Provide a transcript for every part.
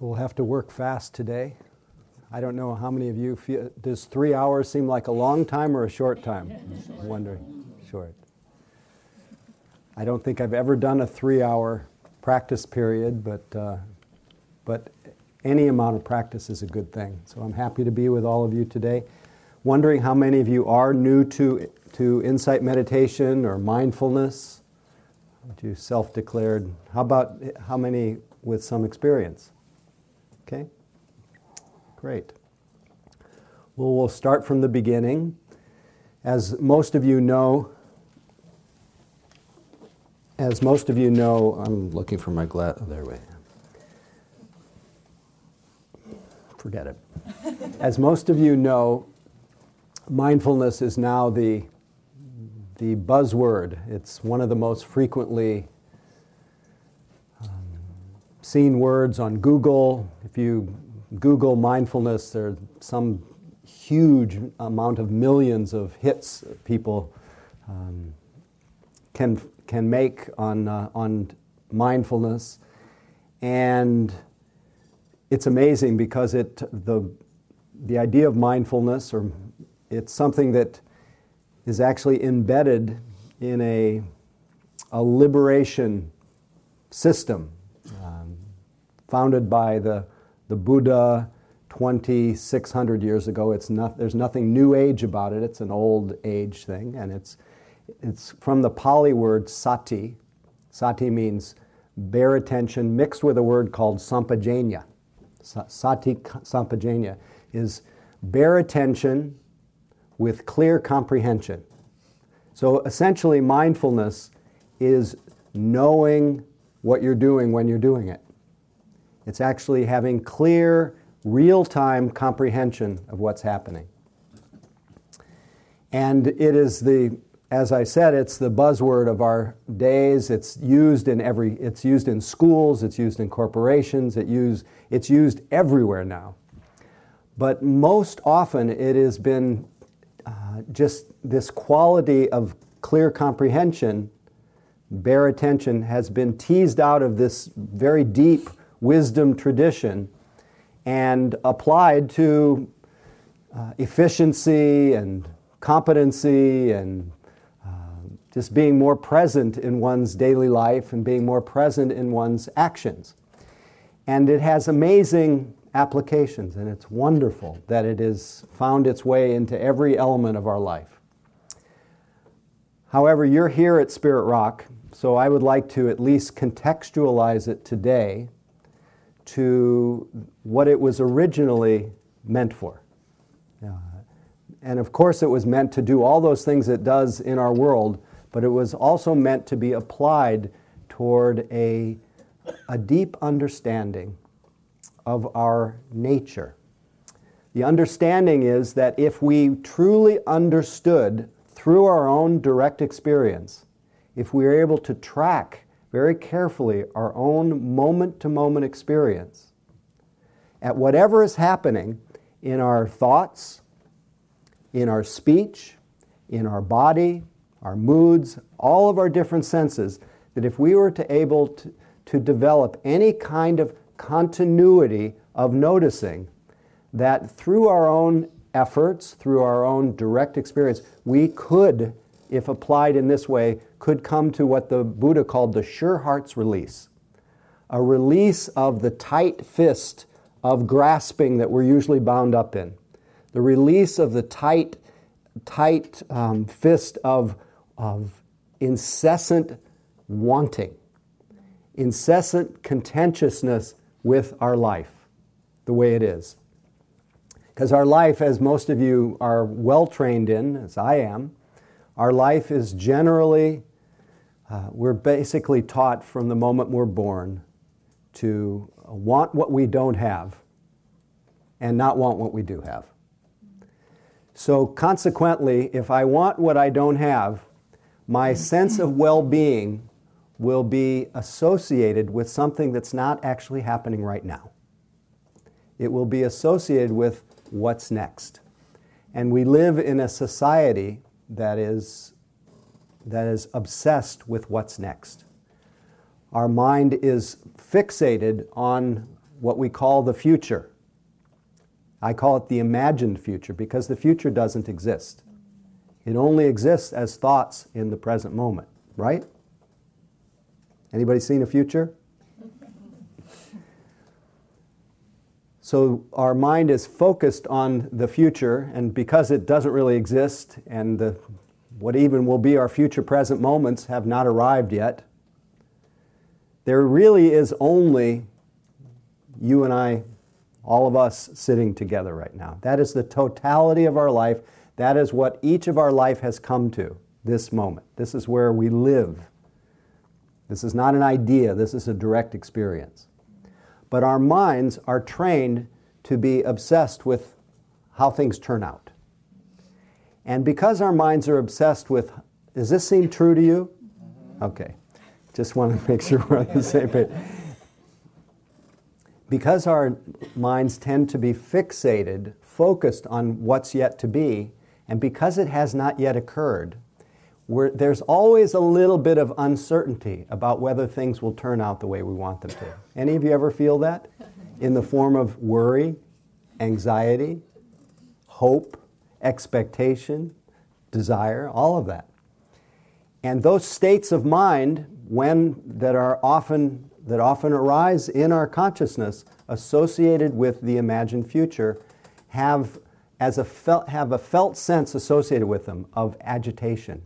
We'll have to work fast today. I don't know how many of you feel. Does three hours seem like a long time or a short time? I'm wondering. Short. I don't think I've ever done a three hour practice period, but, uh, but any amount of practice is a good thing. So I'm happy to be with all of you today. Wondering how many of you are new to, to insight meditation or mindfulness? You self declared. How about how many with some experience? Okay? Great. Well, we'll start from the beginning. As most of you know, as most of you know, I'm looking for my glass. Oh, there we Forget it. As most of you know, mindfulness is now the, the buzzword. It's one of the most frequently seen words on Google. If you Google mindfulness, there's some huge amount of millions of hits people um, can, can make on, uh, on mindfulness. And it's amazing because it, the, the idea of mindfulness, or it's something that is actually embedded in a, a liberation system founded by the, the Buddha 2,600 years ago. It's not, there's nothing new age about it, it's an old age thing, and it's, it's from the Pali word sati. Sati means bare attention, mixed with a word called sampajanya. Sati sampajanya is bare attention with clear comprehension. So essentially, mindfulness is knowing what you're doing when you're doing it. It's actually having clear, real time comprehension of what's happening. And it is the, as I said, it's the buzzword of our days. It's used in every, it's used in schools, it's used in corporations, it use, it's used everywhere now. But most often it has been uh, just this quality of clear comprehension, bare attention, has been teased out of this very deep wisdom tradition and applied to uh, efficiency and competency and uh, just being more present in one's daily life and being more present in one's actions. And it has amazing applications, and it's wonderful that it has found its way into every element of our life. However, you're here at Spirit Rock, so I would like to at least contextualize it today to what it was originally meant for. Uh, and of course, it was meant to do all those things it does in our world, but it was also meant to be applied toward a, a deep understanding of our nature. The understanding is that if we truly understood through our own direct experience, if we are able to track very carefully our own moment to moment experience at whatever is happening in our thoughts, in our speech, in our body, our moods, all of our different senses, that if we were to able to, to develop any kind of continuity of noticing, that through our own efforts, through our own direct experience, we could, if applied in this way, could come to what the Buddha called the sure heart's release a release of the tight fist of grasping that we're usually bound up in, the release of the tight, tight um, fist of, of incessant wanting, incessant contentiousness with our life, the way it is. Because our life, as most of you are well trained in, as I am, our life is generally uh, we're basically taught from the moment we're born to want what we don't have and not want what we do have. So, consequently, if I want what I don't have, my sense of well being will be associated with something that's not actually happening right now. It will be associated with what's next. And we live in a society that is that is obsessed with what's next. Our mind is fixated on what we call the future. I call it the imagined future because the future doesn't exist. It only exists as thoughts in the present moment, right? Anybody seen a future? So our mind is focused on the future, and because it doesn't really exist, and the, what even will be our future present moments have not arrived yet, there really is only you and I, all of us sitting together right now. That is the totality of our life. That is what each of our life has come to this moment. This is where we live. This is not an idea, this is a direct experience. But our minds are trained to be obsessed with how things turn out. And because our minds are obsessed with, does this seem true to you? Okay. Just want to make sure we're on the same page. Because our minds tend to be fixated, focused on what's yet to be, and because it has not yet occurred, there's always a little bit of uncertainty about whether things will turn out the way we want them to. Any of you ever feel that? In the form of worry, anxiety, hope, expectation, desire, all of that. And those states of mind, when that are often that often arise in our consciousness associated with the imagined future, have as a felt, have a felt sense associated with them of agitation,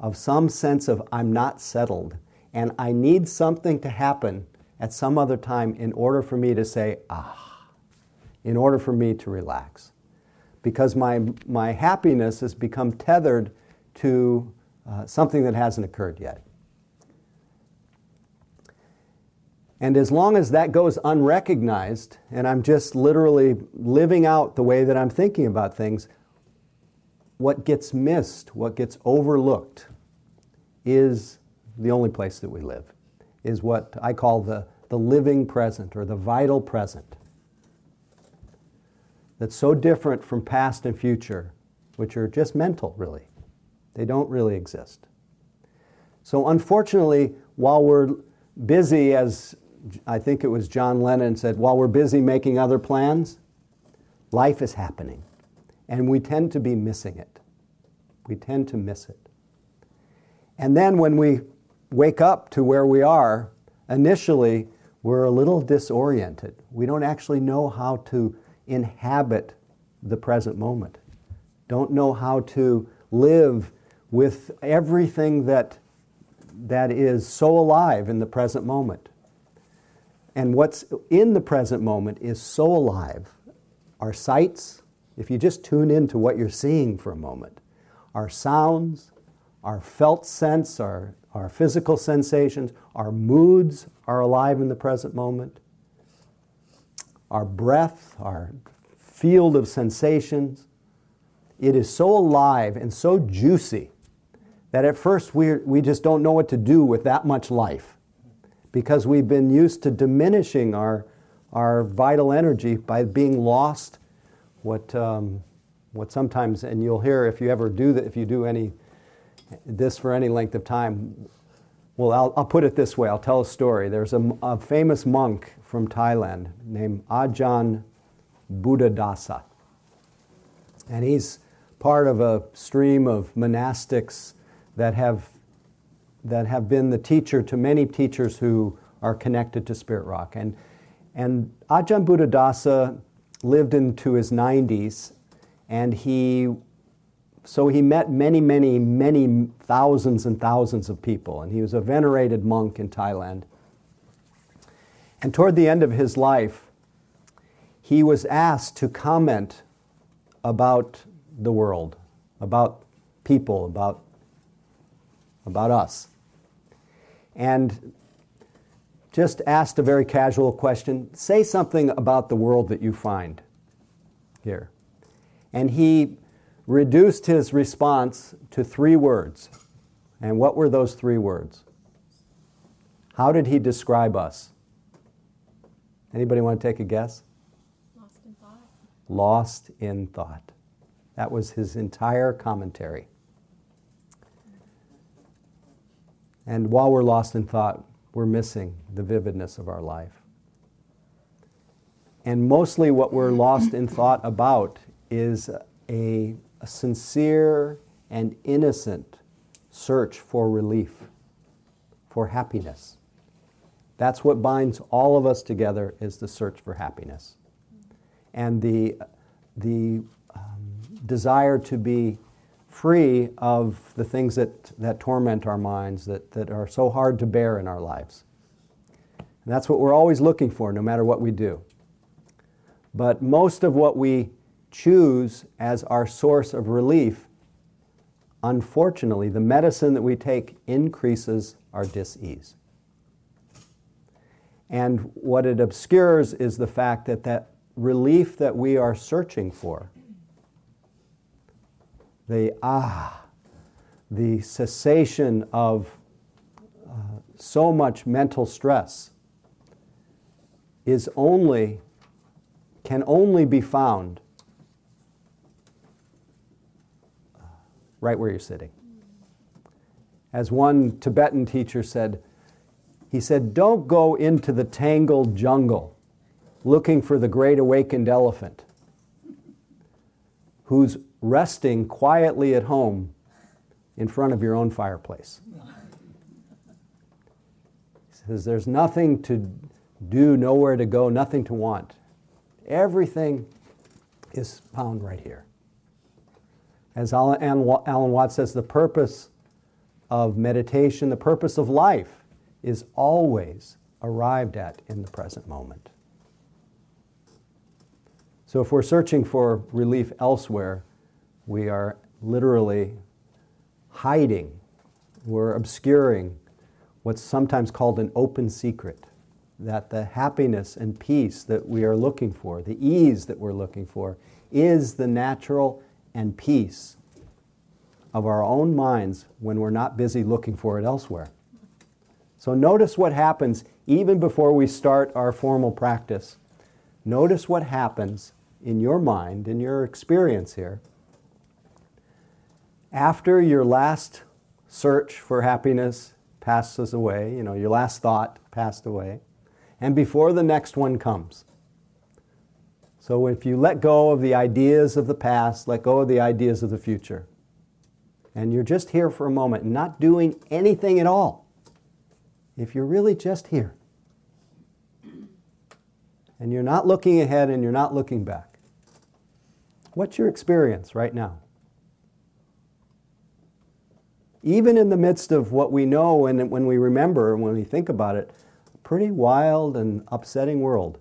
of some sense of I'm not settled and I need something to happen at some other time in order for me to say, ah, in order for me to relax. Because my, my happiness has become tethered to uh, something that hasn't occurred yet. And as long as that goes unrecognized, and I'm just literally living out the way that I'm thinking about things, what gets missed, what gets overlooked, is the only place that we live, is what I call the, the living present or the vital present. That's so different from past and future, which are just mental, really. They don't really exist. So, unfortunately, while we're busy, as I think it was John Lennon said, while we're busy making other plans, life is happening. And we tend to be missing it. We tend to miss it. And then when we wake up to where we are, initially we're a little disoriented. We don't actually know how to inhabit the present moment, don't know how to live with everything that, that is so alive in the present moment. And what's in the present moment is so alive. Our sights, if you just tune into what you're seeing for a moment, our sounds, our felt sense, our, our physical sensations, our moods are alive in the present moment. Our breath, our field of sensations, it is so alive and so juicy that at first we, we just don't know what to do with that much life because we've been used to diminishing our, our vital energy by being lost. What, um, what sometimes, and you'll hear if you ever do that, if you do any this for any length of time. Well, I'll, I'll put it this way I'll tell a story. There's a, a famous monk from Thailand named Ajahn Buddhadasa. And he's part of a stream of monastics that have, that have been the teacher to many teachers who are connected to Spirit Rock. And, and Ajahn Buddhadasa lived into his 90s, and he so he met many, many, many thousands and thousands of people, and he was a venerated monk in Thailand. And toward the end of his life, he was asked to comment about the world, about people, about, about us. And just asked a very casual question say something about the world that you find here. And he reduced his response to three words. And what were those three words? How did he describe us? Anybody want to take a guess? Lost in thought. Lost in thought. That was his entire commentary. And while we're lost in thought, we're missing the vividness of our life. And mostly what we're lost in thought about is a, a sincere and innocent search for relief, for happiness. That's what binds all of us together is the search for happiness. And the, the um, desire to be free of the things that, that torment our minds, that, that are so hard to bear in our lives. And that's what we're always looking for, no matter what we do. But most of what we choose as our source of relief, unfortunately, the medicine that we take increases our dis-ease. And what it obscures is the fact that that relief that we are searching for, the ah, the cessation of uh, so much mental stress, is only, can only be found right where you're sitting. As one Tibetan teacher said, he said, Don't go into the tangled jungle looking for the great awakened elephant who's resting quietly at home in front of your own fireplace. He says, There's nothing to do, nowhere to go, nothing to want. Everything is found right here. As Alan Watts says, the purpose of meditation, the purpose of life, is always arrived at in the present moment. So if we're searching for relief elsewhere, we are literally hiding, we're obscuring what's sometimes called an open secret that the happiness and peace that we are looking for, the ease that we're looking for, is the natural and peace of our own minds when we're not busy looking for it elsewhere. So notice what happens even before we start our formal practice. Notice what happens in your mind, in your experience here, after your last search for happiness passes away, you know, your last thought passed away and before the next one comes. So if you let go of the ideas of the past, let go of the ideas of the future, and you're just here for a moment, not doing anything at all, if you're really just here, and you're not looking ahead and you're not looking back, what's your experience right now? Even in the midst of what we know and when we remember and when we think about it, a pretty wild and upsetting world.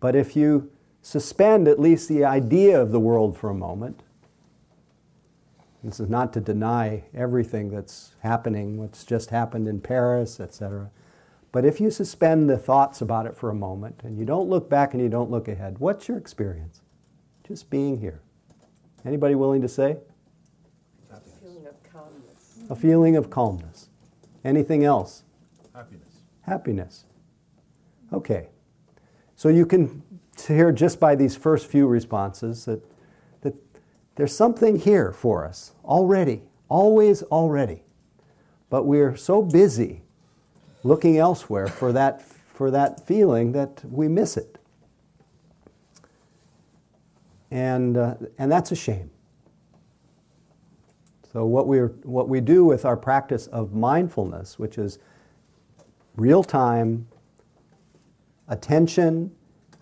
But if you suspend at least the idea of the world for a moment, this is not to deny everything that's happening, what's just happened in Paris, etc. But if you suspend the thoughts about it for a moment and you don't look back and you don't look ahead, what's your experience? Just being here. Anybody willing to say? A feeling of calmness. A feeling of calmness. Anything else? Happiness. Happiness. Okay. So you can hear just by these first few responses that, that there's something here for us already, always already. But we're so busy looking elsewhere for that, for that feeling that we miss it. And, uh, and that's a shame. So, what, we what we do with our practice of mindfulness, which is real time attention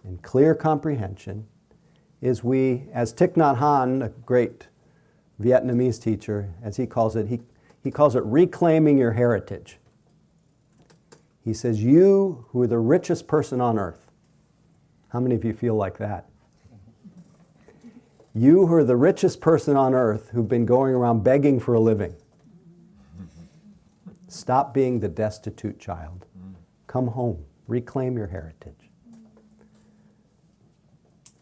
and clear comprehension is we, as Thich Nhat Hanh, a great Vietnamese teacher, as he calls it, he, he calls it reclaiming your heritage. He says, You who are the richest person on earth. How many of you feel like that? You who are the richest person on earth who've been going around begging for a living. Stop being the destitute child. Come home, reclaim your heritage.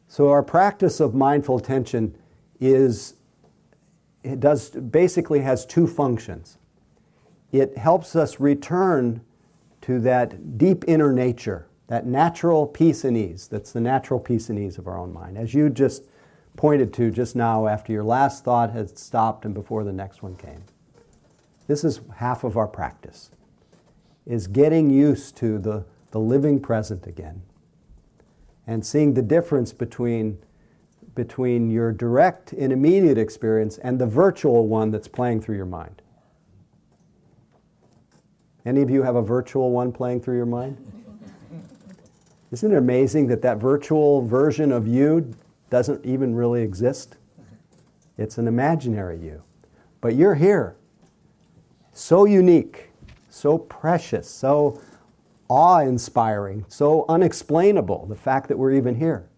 So, our practice of mindful attention is, it does, basically has two functions. It helps us return to that deep inner nature, that natural peace and ease. That's the natural peace and ease of our own mind. As you just pointed to just now, after your last thought had stopped and before the next one came. This is half of our practice is getting used to the, the living present again, and seeing the difference between, between your direct and immediate experience and the virtual one that's playing through your mind. Any of you have a virtual one playing through your mind? Isn't it amazing that that virtual version of you doesn't even really exist? It's an imaginary you. But you're here. So unique, so precious, so awe inspiring, so unexplainable, the fact that we're even here.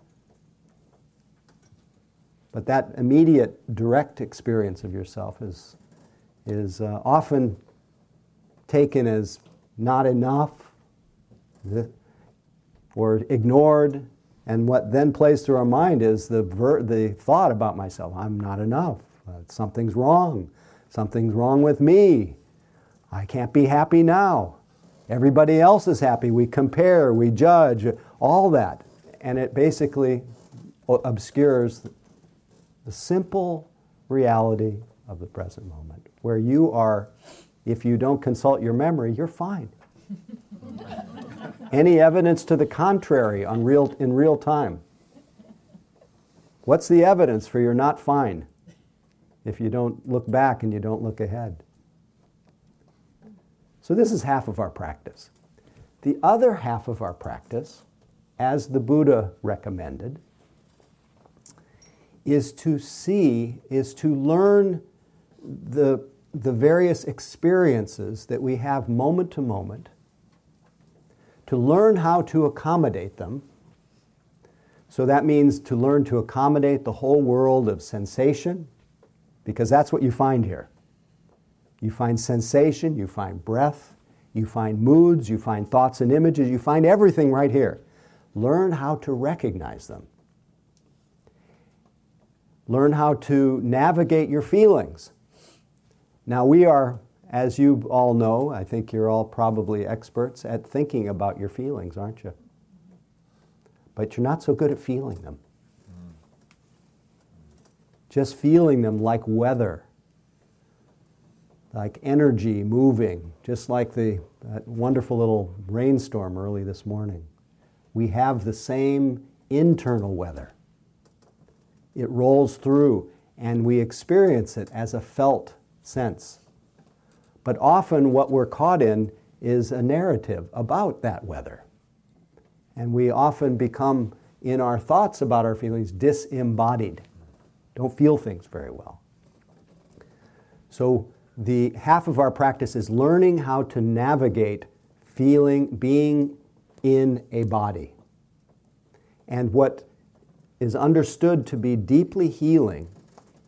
But that immediate, direct experience of yourself is, is uh, often taken as not enough or ignored. And what then plays through our mind is the, ver- the thought about myself I'm not enough. Uh, something's wrong. Something's wrong with me. I can't be happy now. Everybody else is happy. We compare, we judge, all that. And it basically obscures the simple reality of the present moment, where you are, if you don't consult your memory, you're fine. Any evidence to the contrary on real, in real time? What's the evidence for you're not fine if you don't look back and you don't look ahead? So, this is half of our practice. The other half of our practice, as the Buddha recommended, is to see, is to learn the, the various experiences that we have moment to moment, to learn how to accommodate them. So that means to learn to accommodate the whole world of sensation, because that's what you find here. You find sensation, you find breath, you find moods, you find thoughts and images, you find everything right here. Learn how to recognize them. Learn how to navigate your feelings. Now, we are, as you all know, I think you're all probably experts at thinking about your feelings, aren't you? But you're not so good at feeling them. Just feeling them like weather like energy moving, just like the wonderful little rainstorm early this morning. We have the same internal weather. It rolls through, and we experience it as a felt sense. But often, what we're caught in is a narrative about that weather. And we often become, in our thoughts about our feelings, disembodied, don't feel things very well. So, the half of our practice is learning how to navigate feeling, being in a body. And what is understood to be deeply healing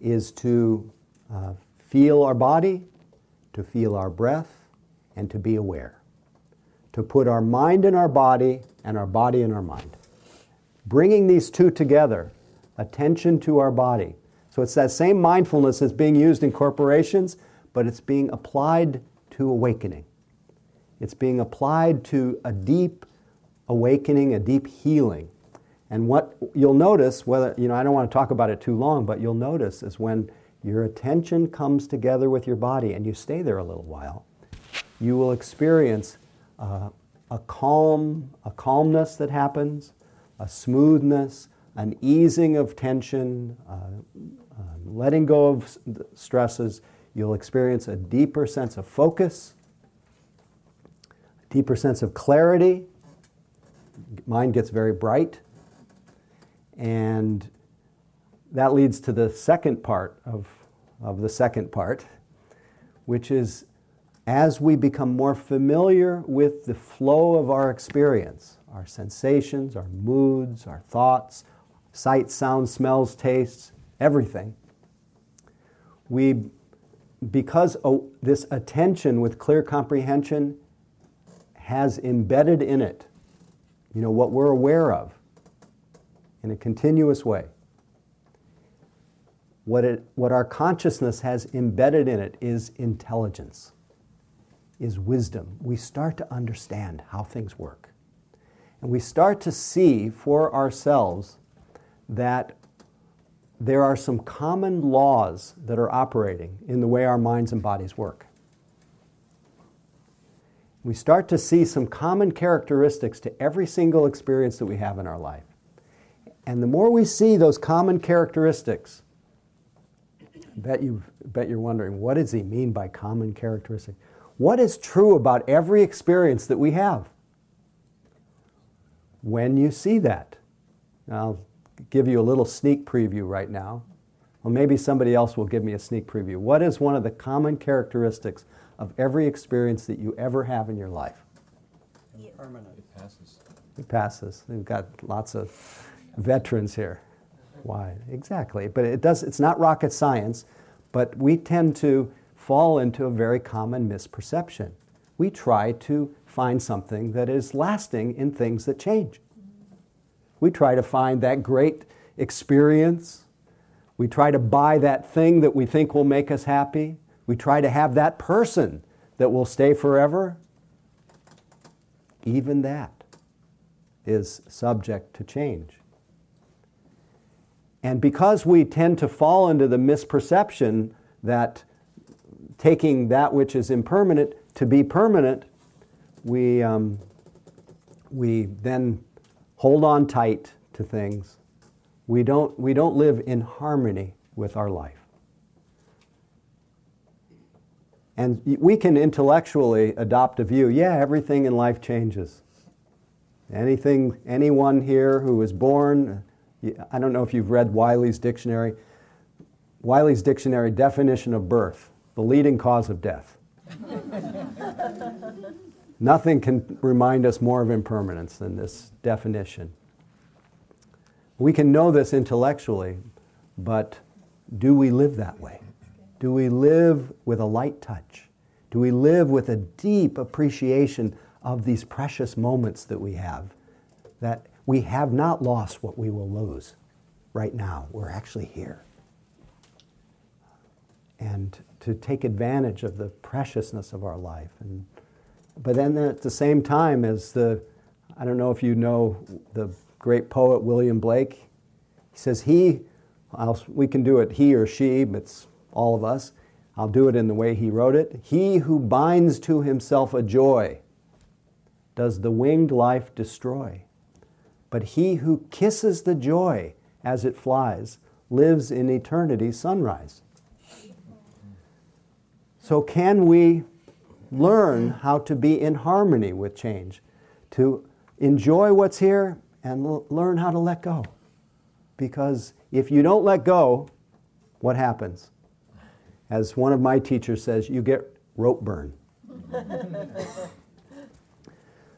is to uh, feel our body, to feel our breath, and to be aware. To put our mind in our body and our body in our mind. Bringing these two together, attention to our body. So it's that same mindfulness that's being used in corporations but it's being applied to awakening. It's being applied to a deep awakening, a deep healing. And what you'll notice, whether, you know, I don't want to talk about it too long, but you'll notice is when your attention comes together with your body and you stay there a little while, you will experience uh, a calm, a calmness that happens, a smoothness, an easing of tension, uh, uh, letting go of stresses You'll experience a deeper sense of focus, a deeper sense of clarity. Mind gets very bright. And that leads to the second part of, of the second part, which is as we become more familiar with the flow of our experience, our sensations, our moods, our thoughts, sight, sound, smells, tastes, everything, we because oh, this attention with clear comprehension has embedded in it, you know, what we're aware of in a continuous way. What, it, what our consciousness has embedded in it is intelligence, is wisdom. We start to understand how things work. And we start to see for ourselves that there are some common laws that are operating in the way our minds and bodies work. We start to see some common characteristics to every single experience that we have in our life. And the more we see those common characteristics, bet you bet you're wondering what does he mean by common characteristic? What is true about every experience that we have? When you see that, I'll give you a little sneak preview right now. Well, maybe somebody else will give me a sneak preview. What is one of the common characteristics of every experience that you ever have in your life? Permanent. It passes. It passes. We've got lots of veterans here. Why? Exactly. But it does, it's not rocket science, but we tend to fall into a very common misperception. We try to find something that is lasting in things that change. We try to find that great experience. We try to buy that thing that we think will make us happy. We try to have that person that will stay forever. Even that is subject to change. And because we tend to fall into the misperception that taking that which is impermanent to be permanent, we, um, we then hold on tight to things. We don't, we don't live in harmony with our life. And we can intellectually adopt a view yeah, everything in life changes. Anything, anyone here who was born, I don't know if you've read Wiley's dictionary. Wiley's dictionary definition of birth, the leading cause of death. Nothing can remind us more of impermanence than this definition. We can know this intellectually, but do we live that way? Do we live with a light touch? Do we live with a deep appreciation of these precious moments that we have? That we have not lost what we will lose right now. We're actually here. And to take advantage of the preciousness of our life. And, but then at the same time, as the, I don't know if you know the great poet William Blake, he says, He, I'll, we can do it he or she, but it's all of us. I'll do it in the way he wrote it. He who binds to himself a joy does the winged life destroy. But he who kisses the joy as it flies lives in eternity sunrise. So, can we learn how to be in harmony with change? To enjoy what's here and l- learn how to let go? Because if you don't let go, what happens? As one of my teachers says, you get rope burn.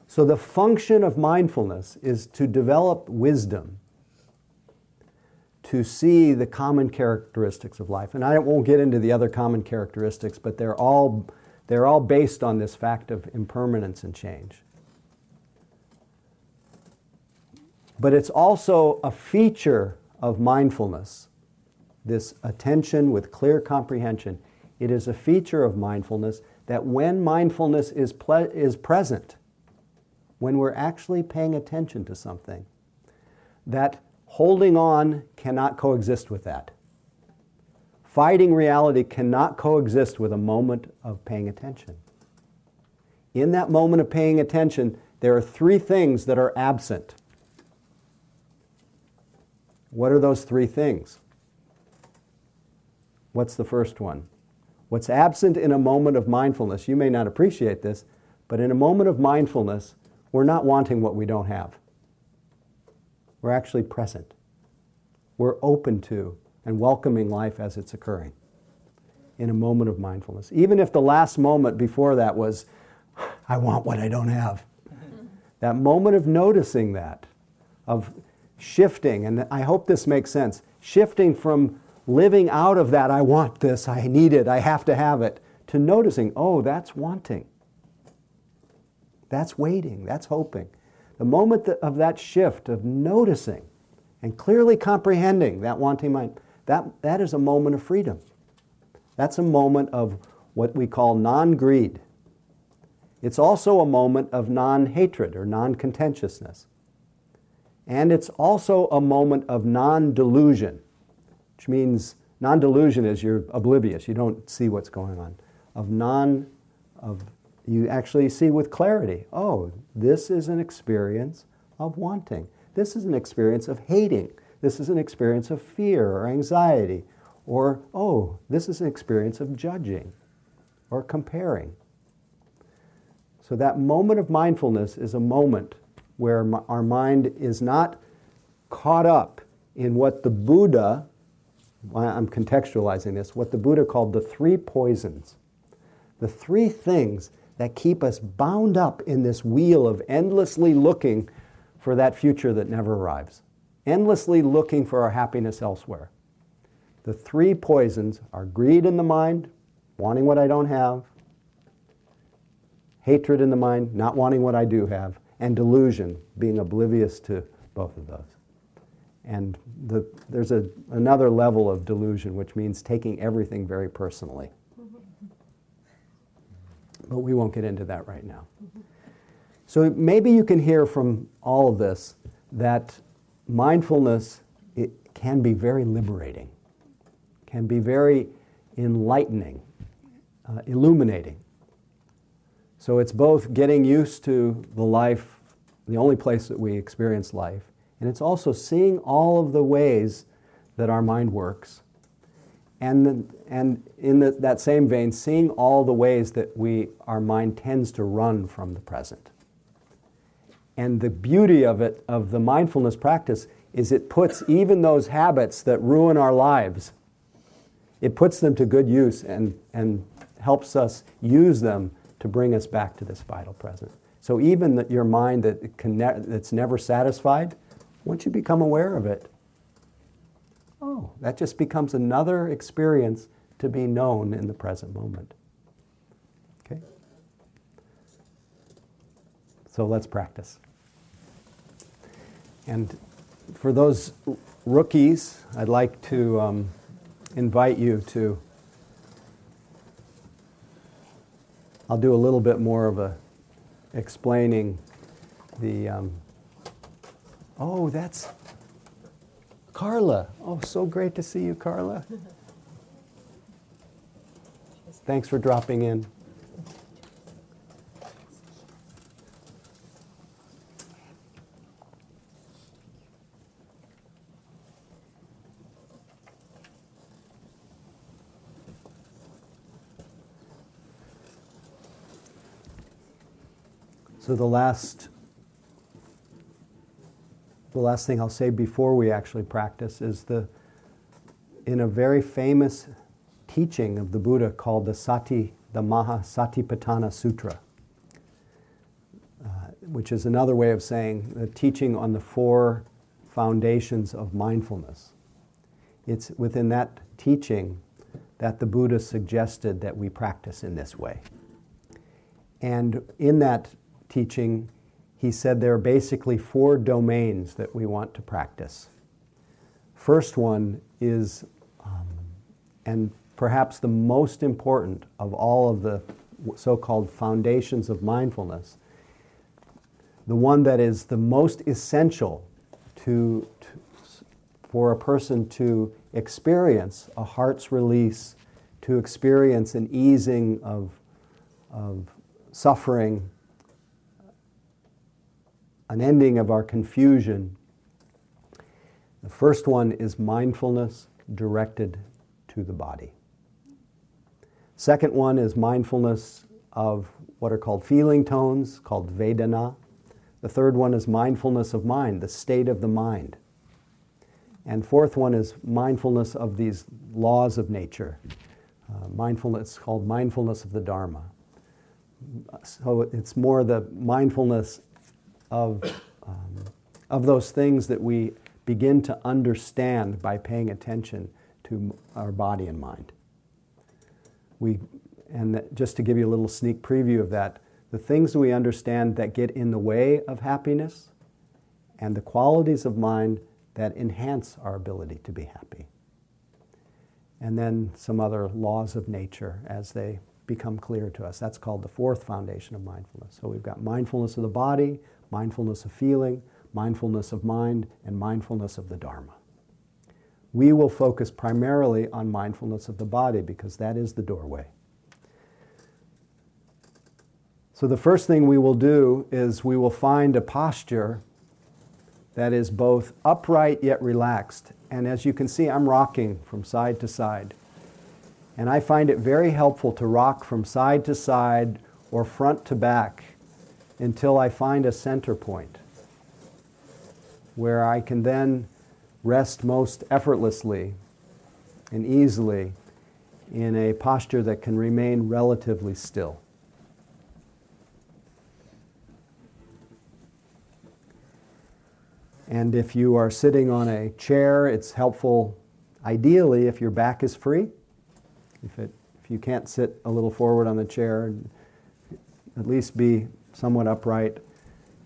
so, the function of mindfulness is to develop wisdom to see the common characteristics of life. And I won't get into the other common characteristics, but they're all, they're all based on this fact of impermanence and change. But it's also a feature of mindfulness this attention with clear comprehension. It is a feature of mindfulness that when mindfulness is, ple- is present, when we're actually paying attention to something, that holding on cannot coexist with that. Fighting reality cannot coexist with a moment of paying attention. In that moment of paying attention, there are three things that are absent. What are those three things? What's the first one? What's absent in a moment of mindfulness, you may not appreciate this, but in a moment of mindfulness, we're not wanting what we don't have. We're actually present. We're open to and welcoming life as it's occurring in a moment of mindfulness. Even if the last moment before that was, I want what I don't have. that moment of noticing that, of shifting, and I hope this makes sense, shifting from living out of that, I want this, I need it, I have to have it, to noticing, oh, that's wanting. That's waiting, that's hoping. The moment of that shift of noticing and clearly comprehending that wanting mind, that, that is a moment of freedom. That's a moment of what we call non greed. It's also a moment of non hatred or non contentiousness. And it's also a moment of non delusion which means non delusion is you're oblivious, you don't see what's going on. Of non, of you actually see with clarity oh, this is an experience of wanting. This is an experience of hating. This is an experience of fear or anxiety. Or, oh, this is an experience of judging or comparing. So, that moment of mindfulness is a moment where our mind is not caught up in what the Buddha, I'm contextualizing this, what the Buddha called the three poisons. The three things that keep us bound up in this wheel of endlessly looking for that future that never arrives, endlessly looking for our happiness elsewhere. The three poisons are greed in the mind, wanting what I don't have, hatred in the mind, not wanting what I do have, and delusion, being oblivious to both of those. And the, there's a, another level of delusion, which means taking everything very personally. But we won't get into that right now. So maybe you can hear from all of this that mindfulness it can be very liberating, can be very enlightening, uh, illuminating. So it's both getting used to the life, the only place that we experience life, and it's also seeing all of the ways that our mind works. And, and in the, that same vein, seeing all the ways that we, our mind tends to run from the present. And the beauty of it, of the mindfulness practice, is it puts even those habits that ruin our lives, it puts them to good use and, and helps us use them to bring us back to this vital present. So even that your mind that ne- that's never satisfied, once you become aware of it, oh, that just becomes another experience to be known in the present moment. Okay? So let's practice. And for those rookies, I'd like to um, invite you to. I'll do a little bit more of a explaining the um, Oh, that's Carla. Oh, so great to see you, Carla. Thanks for dropping in. So the last the last thing I'll say before we actually practice is the in a very famous teaching of the Buddha called the Sati, the Mahasatipatthana Sutra, uh, which is another way of saying the teaching on the four foundations of mindfulness. It's within that teaching that the Buddha suggested that we practice in this way. And in that teaching, he said there are basically four domains that we want to practice. First one is, um, and perhaps the most important of all of the so called foundations of mindfulness, the one that is the most essential to, to, for a person to experience a heart's release, to experience an easing of, of suffering an ending of our confusion. The first one is mindfulness directed to the body. Second one is mindfulness of what are called feeling tones, called Vedana. The third one is mindfulness of mind, the state of the mind. And fourth one is mindfulness of these laws of nature. Uh, mindfulness called mindfulness of the Dharma. So it's more the mindfulness of, um, of those things that we begin to understand by paying attention to our body and mind. We, and just to give you a little sneak preview of that, the things that we understand that get in the way of happiness and the qualities of mind that enhance our ability to be happy. And then some other laws of nature as they become clear to us. That's called the fourth foundation of mindfulness. So we've got mindfulness of the body, mindfulness of feeling, mindfulness of mind, and mindfulness of the Dharma. We will focus primarily on mindfulness of the body because that is the doorway. So, the first thing we will do is we will find a posture that is both upright yet relaxed. And as you can see, I'm rocking from side to side. And I find it very helpful to rock from side to side or front to back until I find a center point where I can then rest most effortlessly and easily in a posture that can remain relatively still. And if you are sitting on a chair, it's helpful, ideally, if your back is free. If, it, if you can't sit a little forward on the chair, at least be somewhat upright.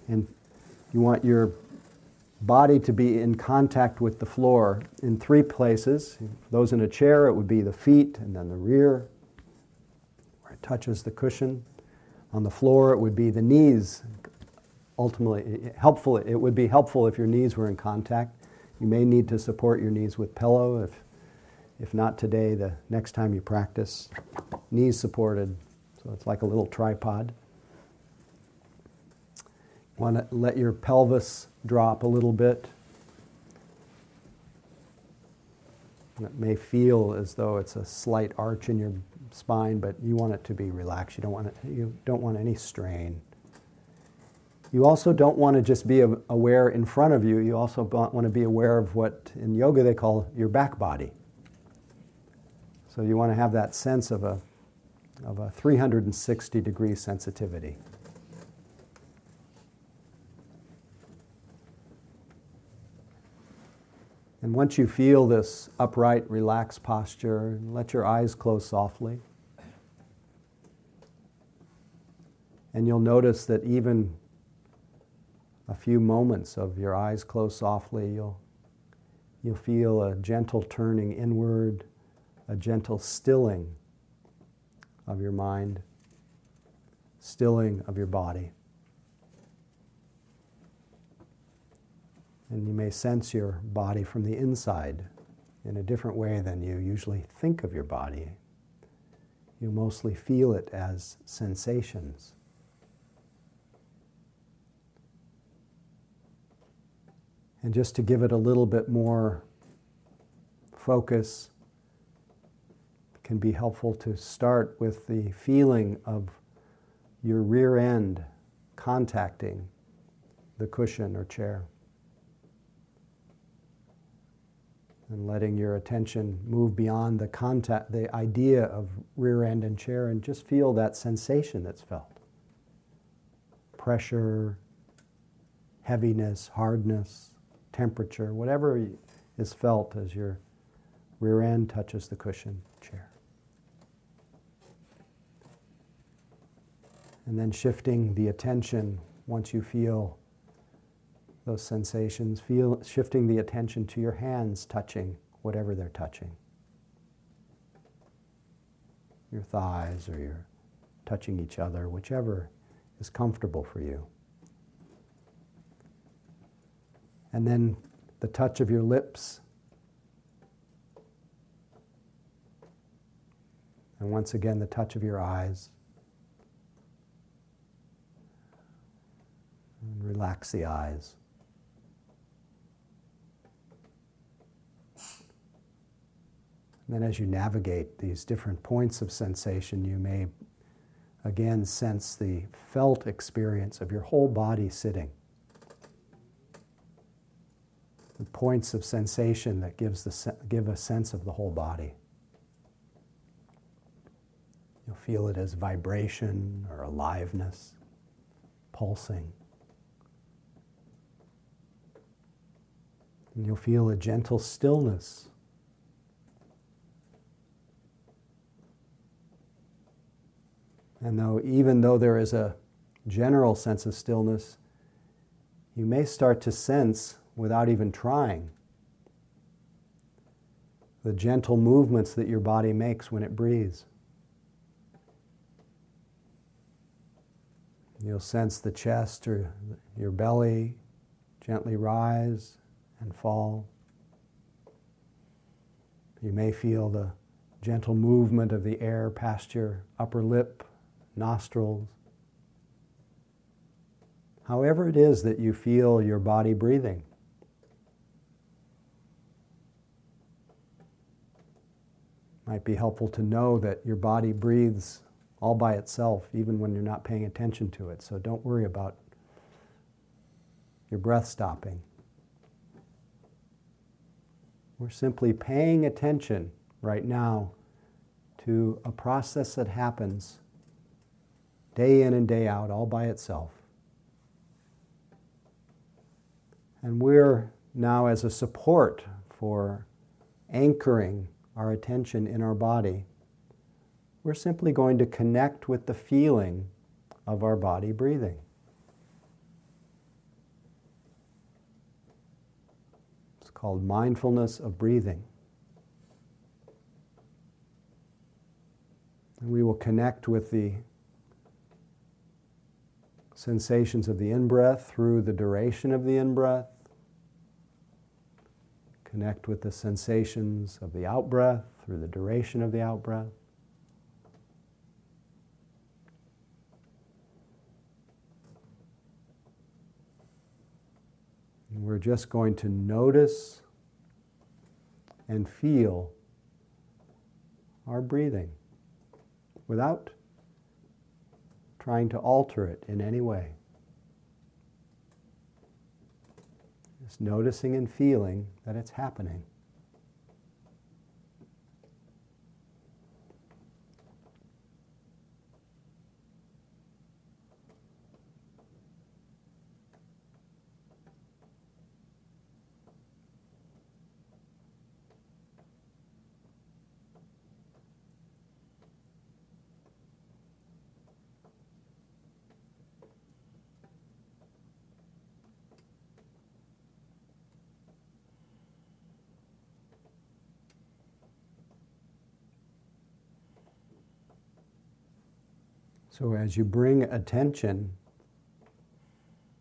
And you want your body to be in contact with the floor in three places. For those in a chair, it would be the feet and then the rear, where it touches the cushion. On the floor, it would be the knees. Ultimately, helpful. It would be helpful if your knees were in contact. You may need to support your knees with pillow. If, if not today, the next time you practice, knees supported. So it's like a little tripod. Want to let your pelvis drop a little bit. It may feel as though it's a slight arch in your spine, but you want it to be relaxed. You don't want it, you don't want any strain. You also don't want to just be aware in front of you. You also want to be aware of what in yoga they call your back body. So you want to have that sense of a, of a 360 degree sensitivity. And once you feel this upright, relaxed posture, let your eyes close softly. And you'll notice that even a few moments of your eyes closed softly, you'll, you'll feel a gentle turning inward, a gentle stilling of your mind, stilling of your body. And you may sense your body from the inside in a different way than you usually think of your body. You mostly feel it as sensations. And just to give it a little bit more focus, can be helpful to start with the feeling of your rear end contacting the cushion or chair. And letting your attention move beyond the contact, the idea of rear end and chair, and just feel that sensation that's felt pressure, heaviness, hardness, temperature, whatever is felt as your rear end touches the cushion chair. And then shifting the attention once you feel those sensations, feel, shifting the attention to your hands touching whatever they're touching. Your thighs or your touching each other, whichever is comfortable for you. And then the touch of your lips. And once again, the touch of your eyes. And relax the eyes. And then as you navigate these different points of sensation, you may again sense the felt experience of your whole body sitting. The points of sensation that gives the, give a sense of the whole body. You'll feel it as vibration or aliveness, pulsing. And you'll feel a gentle stillness And though, even though there is a general sense of stillness, you may start to sense, without even trying, the gentle movements that your body makes when it breathes. You'll sense the chest or your belly gently rise and fall. You may feel the gentle movement of the air past your upper lip nostrils. However, it is that you feel your body breathing. Might be helpful to know that your body breathes all by itself, even when you're not paying attention to it. So don't worry about your breath stopping. We're simply paying attention right now to a process that happens day in and day out, all by itself. And we're now, as a support for anchoring our attention in our body, we're simply going to connect with the feeling of our body breathing. It's called mindfulness of breathing. And we will connect with the sensations of the in breath through the duration of the in breath. Connect with the sensations of the out breath through the duration of the out breath. We're just going to notice and feel our breathing without trying to alter it in any way. Just noticing and feeling that it's happening. So, as you bring attention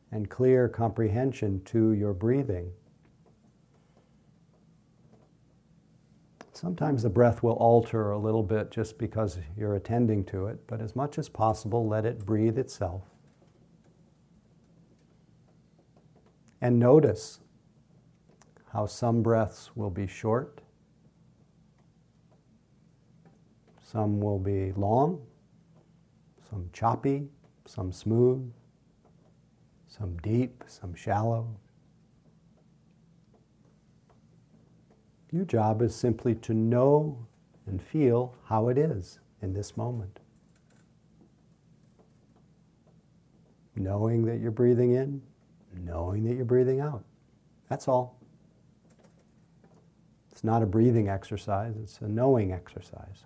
and clear comprehension to your breathing, sometimes the breath will alter a little bit just because you're attending to it, but as much as possible, let it breathe itself. And notice how some breaths will be short, some will be long some choppy, some smooth, some deep, some shallow. Your job is simply to know and feel how it is in this moment. Knowing that you're breathing in, knowing that you're breathing out. That's all. It's not a breathing exercise, it's a knowing exercise.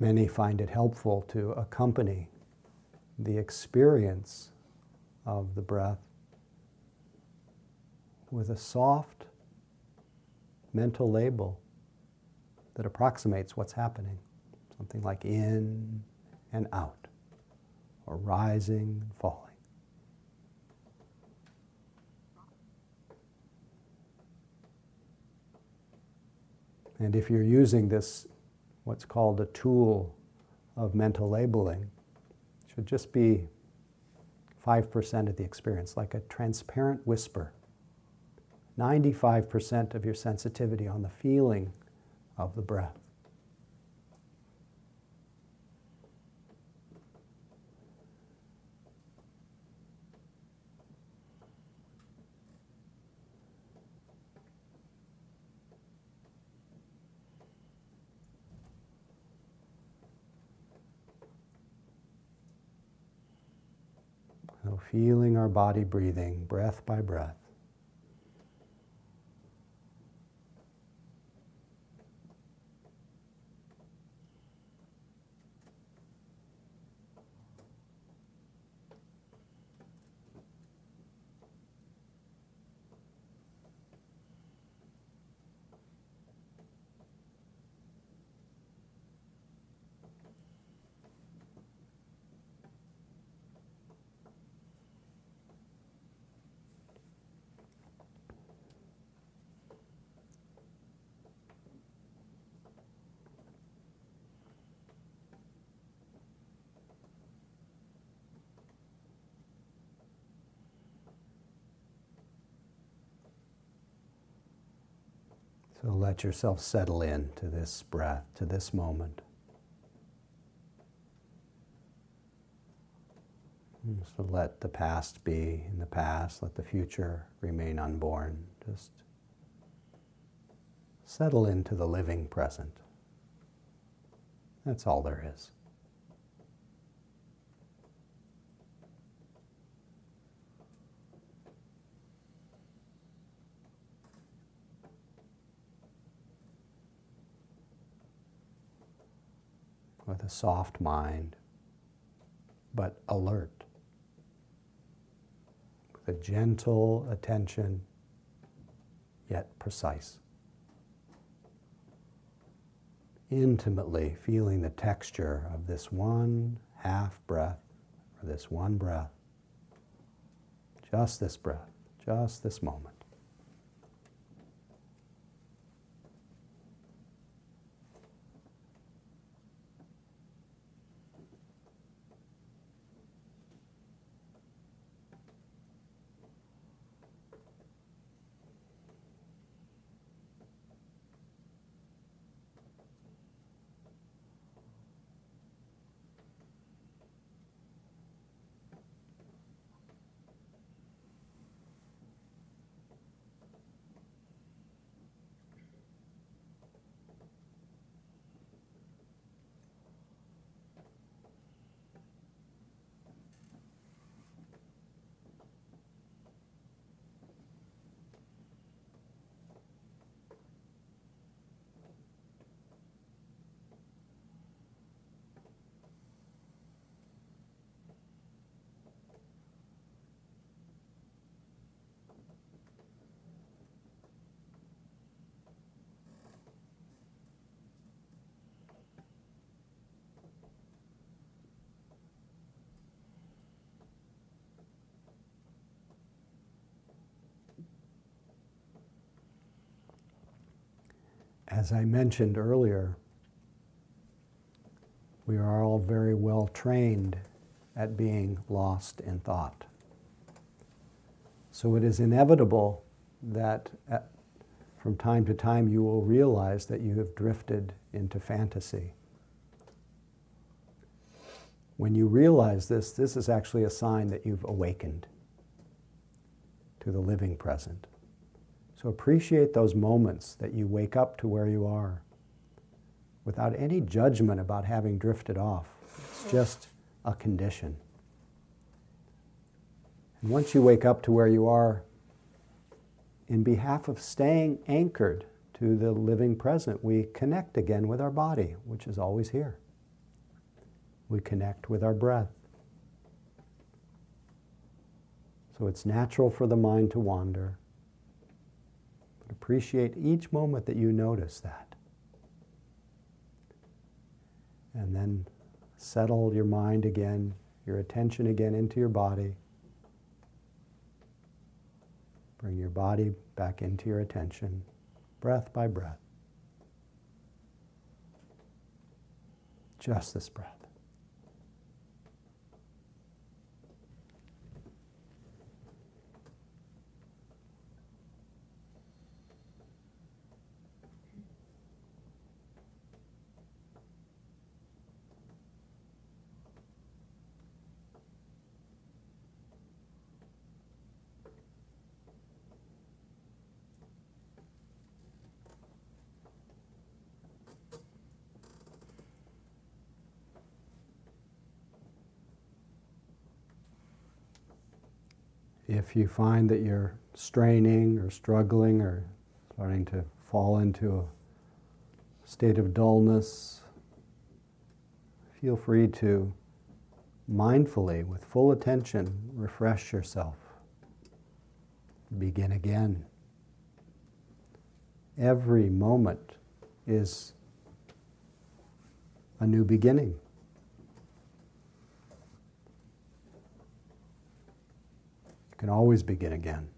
Many find it helpful to accompany the experience of the breath with a soft mental label that approximates what's happening. Something like in and out, or rising and falling. And if you're using this what's called a tool of mental labeling. Should just be 5% of the experience, like a transparent whisper. 95% of your sensitivity on the feeling of the breath. Feeling our body breathing breath by breath. Let yourself settle in to this breath, to this moment. So let the past be in the past, let the future remain unborn. Just settle into the living present. That's all there is. With a soft mind, but alert with a gentle attention, yet precise. Intimately feeling the texture of this one half breath, or this one breath, just this breath, just this moment. As I mentioned earlier, we are all very well trained at being lost in thought. So it is inevitable that at, from time to time you will realize that you have drifted into fantasy. When you realize this, this is actually a sign that you've awakened to the living present. So appreciate those moments that you wake up to where you are without any judgment about having drifted off. It's just a condition. And once you wake up to where you are, in behalf of staying anchored to the living present, we connect again with our body, which is always here. We connect with our breath. So it's natural for the mind to wander. Appreciate each moment that you notice that. And then settle your mind again, your attention again into your body. Bring your body back into your attention, breath by breath. Just this breath. If you find that you're straining or struggling or starting to fall into a state of dullness, feel free to mindfully, with full attention, refresh yourself. Begin again. Every moment is a new beginning. Can always begin again.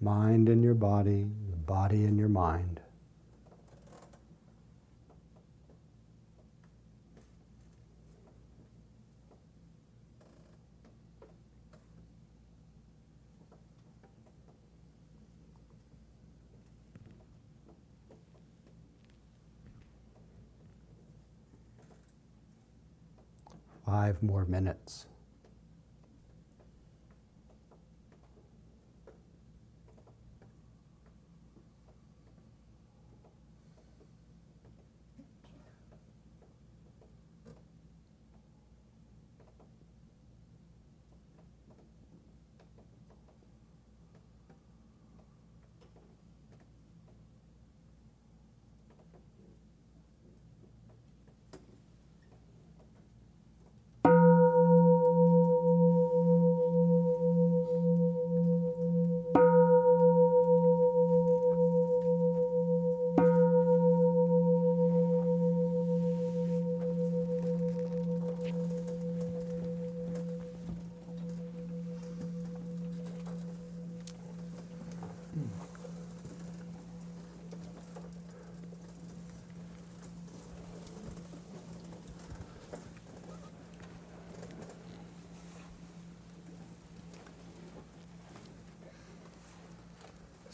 Mind in your body, the body in your mind. Five more minutes.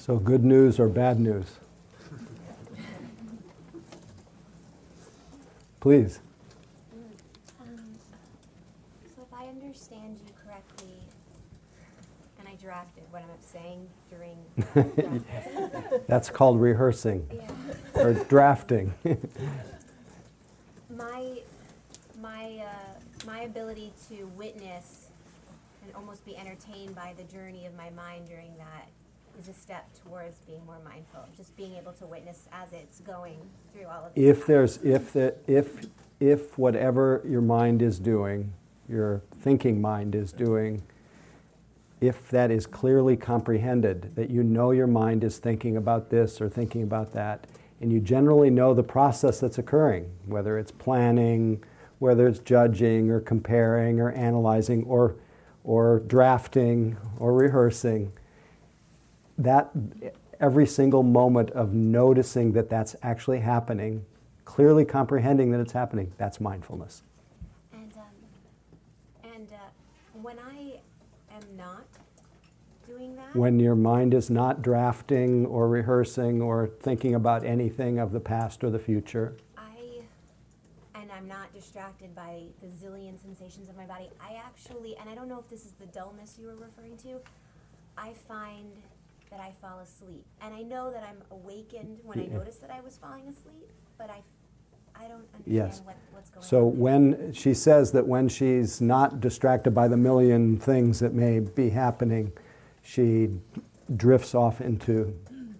So, good news or bad news? Please. Um, so if I understand you correctly, and I drafted what I'm saying during. That's called rehearsing yeah. or drafting. my my uh, my ability to witness and almost be entertained by the journey of my mind during that is a step towards being more mindful. Just being able to witness as it's going through all of it. If there's if the if if whatever your mind is doing, your thinking mind is doing, if that is clearly comprehended, that you know your mind is thinking about this or thinking about that, and you generally know the process that's occurring, whether it's planning, whether it's judging or comparing or analyzing or or drafting or rehearsing that every single moment of noticing that that's actually happening, clearly comprehending that it's happening, that's mindfulness. And um, and uh, when I am not doing that, When your mind is not drafting or rehearsing or thinking about anything of the past or the future, I and I'm not distracted by the zillion sensations of my body. I actually, and I don't know if this is the dullness you were referring to. I find that I fall asleep. And I know that I'm awakened when I Yeah. notice that I was falling asleep, but I, I don't understand Yes. what, what's going on. So when she says that when she's not distracted by the million things that may be happening, she drifts off into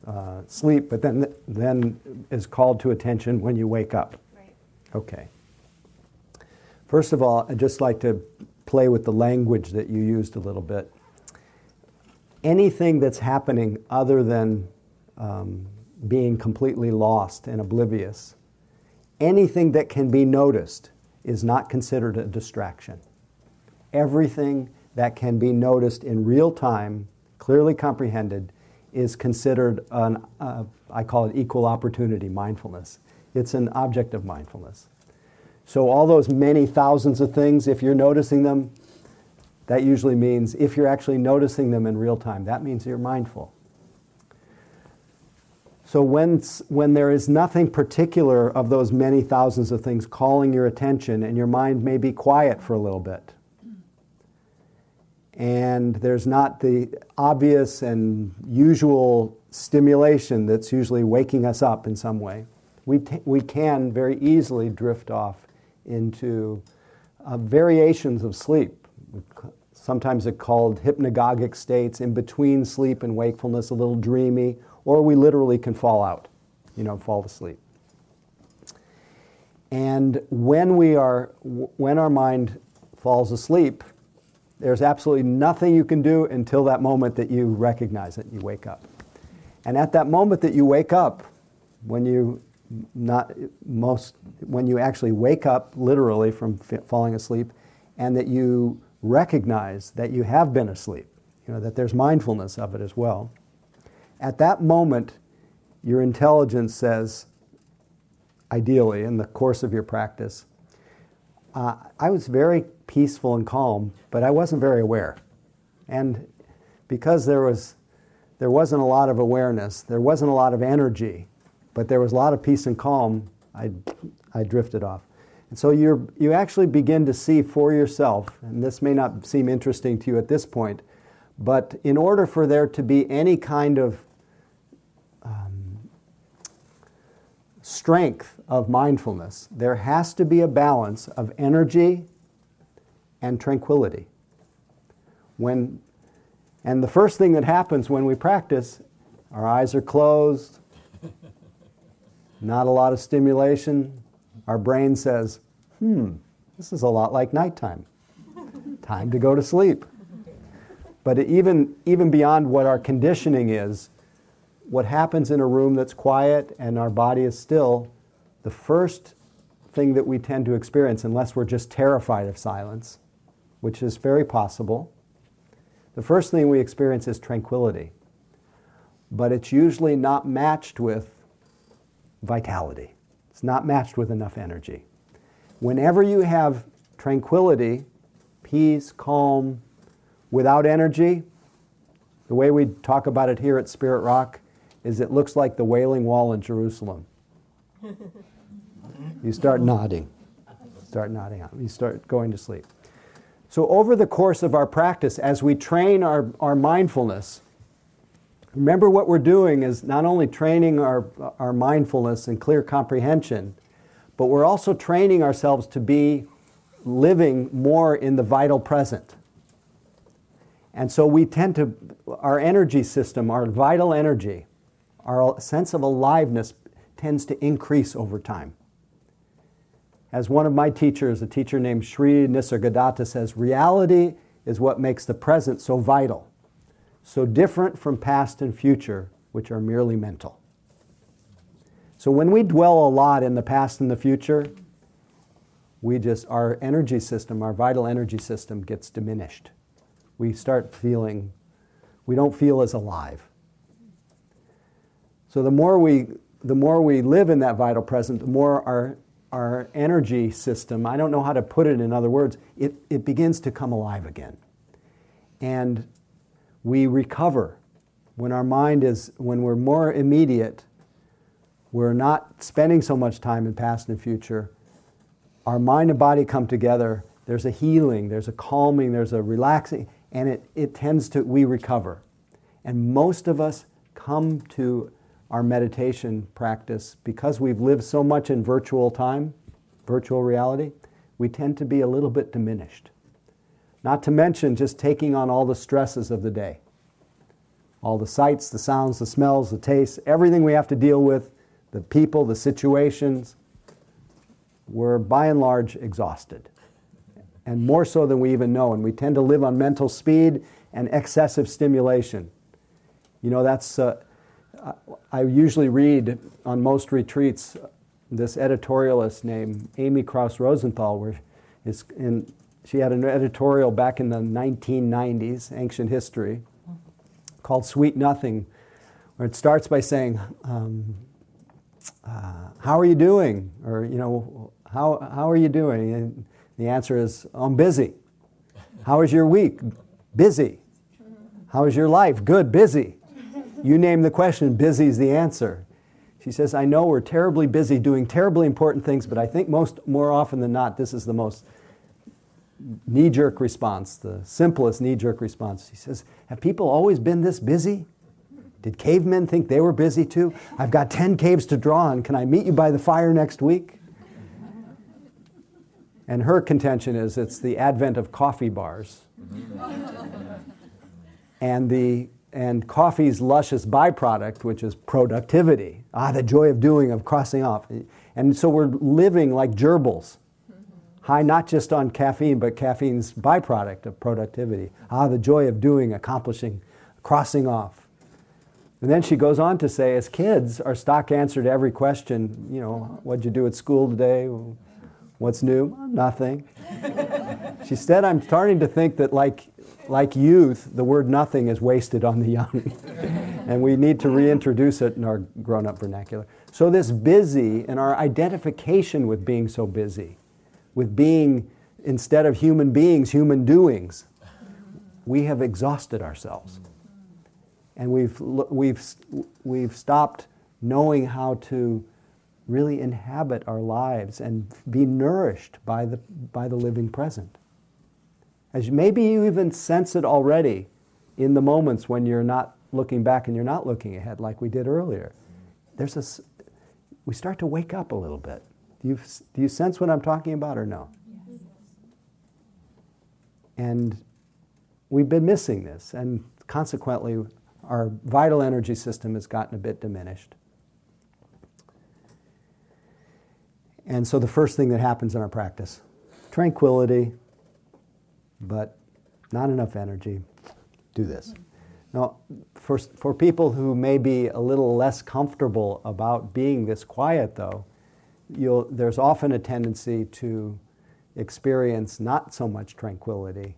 uh, sleep, but then then is called to attention when you wake up. Right. Okay. First of all, I'd just like to play with the language that you used a little bit. Anything that's happening other than um, being completely lost and oblivious, anything that can be noticed is not considered a distraction. Everything that can be noticed in real time, clearly comprehended, is considered an, uh, I call it equal opportunity mindfulness. It's an object of mindfulness. So, all those many thousands of things, if you're noticing them, that usually means if you're actually noticing them in real time, that means you're mindful. So, when, when there is nothing particular of those many thousands of things calling your attention, and your mind may be quiet for a little bit, and there's not the obvious and usual stimulation that's usually waking us up in some way, we, t- we can very easily drift off into uh, variations of sleep. Sometimes it's called hypnagogic states, in between sleep and wakefulness, a little dreamy, or we literally can fall out, you know, fall asleep. And when we are, when our mind falls asleep, there's absolutely nothing you can do until that moment that you recognize it, and you wake up. And at that moment that you wake up, when you not most when you actually wake up literally from falling asleep, and that you recognize that you have been asleep, you know that there's mindfulness of it as well. At that moment, your intelligence says, ideally in the course of your practice, uh, I was very peaceful and calm, but I wasn't very aware. And because there, was, there wasn't a lot of awareness, there wasn't a lot of energy, but there was a lot of peace and calm, I, I drifted off. So you you actually begin to see for yourself, and this may not seem interesting to you at this point, but in order for there to be any kind of um, strength of mindfulness, there has to be a balance of energy and tranquility. When, and the first thing that happens when we practice, our eyes are closed, not a lot of stimulation. Our brain says, hmm, this is a lot like nighttime. Time to go to sleep. But even, even beyond what our conditioning is, what happens in a room that's quiet and our body is still, the first thing that we tend to experience, unless we're just terrified of silence, which is very possible, the first thing we experience is tranquility. But it's usually not matched with vitality, not matched with enough energy. Whenever you have tranquility, peace, calm, without energy, the way we talk about it here at Spirit Rock is it looks like the Wailing Wall in Jerusalem. you start nodding. Start nodding. You start going to sleep. So, over the course of our practice, as we train our, our mindfulness, remember what we're doing is not only training our, our mindfulness and clear comprehension, but we're also training ourselves to be living more in the vital present. And so we tend to, our energy system, our vital energy, our sense of aliveness tends to increase over time. As one of my teachers, a teacher named Sri Nisargadatta says, reality is what makes the present so vital, so different from past and future, which are merely mental. So when we dwell a lot in the past and the future, we just, our energy system, our vital energy system gets diminished. We start feeling, we don't feel as alive. So the more we, the more we live in that vital present, the more our our energy system, I don't know how to put it in other words, it, it begins to come alive again. And we recover. When our mind is, when we're more immediate, we're not spending so much time in past and future. Our mind and body come together. There's a healing, there's a calming, there's a relaxing, and it, it tends to, we recover. And most of us come to our meditation practice, because we've lived so much in virtual time, virtual reality, we tend to be a little bit diminished. Not to mention just taking on all the stresses of the day. All the sights, the sounds, the smells, the tastes, everything we have to deal with, the people, the situations. We're by and large exhausted. And more so than we even know. And we tend to live on mental speed and excessive stimulation. You know, that's. Uh, I usually read on most retreats this editorialist named Amy Krouse Rosenthal, where is in, she had an editorial back in the 1990s, Ancient History, called Sweet Nothing, where it starts by saying, um, uh, How are you doing? Or, you know, how, how are you doing? And the answer is, I'm busy. How was your week? Busy. How was your life? Good, busy. You name the question, busy is the answer. She says, I know we're terribly busy doing terribly important things, but I think most more often than not, this is the most knee jerk response, the simplest knee jerk response. He says, Have people always been this busy? Did cavemen think they were busy too? I've got 10 caves to draw on. Can I meet you by the fire next week? And her contention is it's the advent of coffee bars. and the and coffee's luscious byproduct, which is productivity. Ah, the joy of doing, of crossing off. And so we're living like gerbils, high not just on caffeine, but caffeine's byproduct of productivity. Ah, the joy of doing, accomplishing, crossing off. And then she goes on to say, as kids, our stock answer to every question, you know, what'd you do at school today? What's new? Nothing. she said, I'm starting to think that, like like youth, the word nothing is wasted on the young. and we need to reintroduce it in our grown up vernacular. So, this busy and our identification with being so busy, with being, instead of human beings, human doings, we have exhausted ourselves. And we've, we've, we've stopped knowing how to really inhabit our lives and be nourished by the, by the living present. As maybe you even sense it already in the moments when you're not looking back and you're not looking ahead, like we did earlier. There's a, we start to wake up a little bit. Do you, do you sense what I'm talking about or no? And we've been missing this, and consequently, our vital energy system has gotten a bit diminished. And so, the first thing that happens in our practice tranquility, but not enough energy. Do this. Now, for, for people who may be a little less comfortable about being this quiet, though, there's often a tendency to experience not so much tranquility.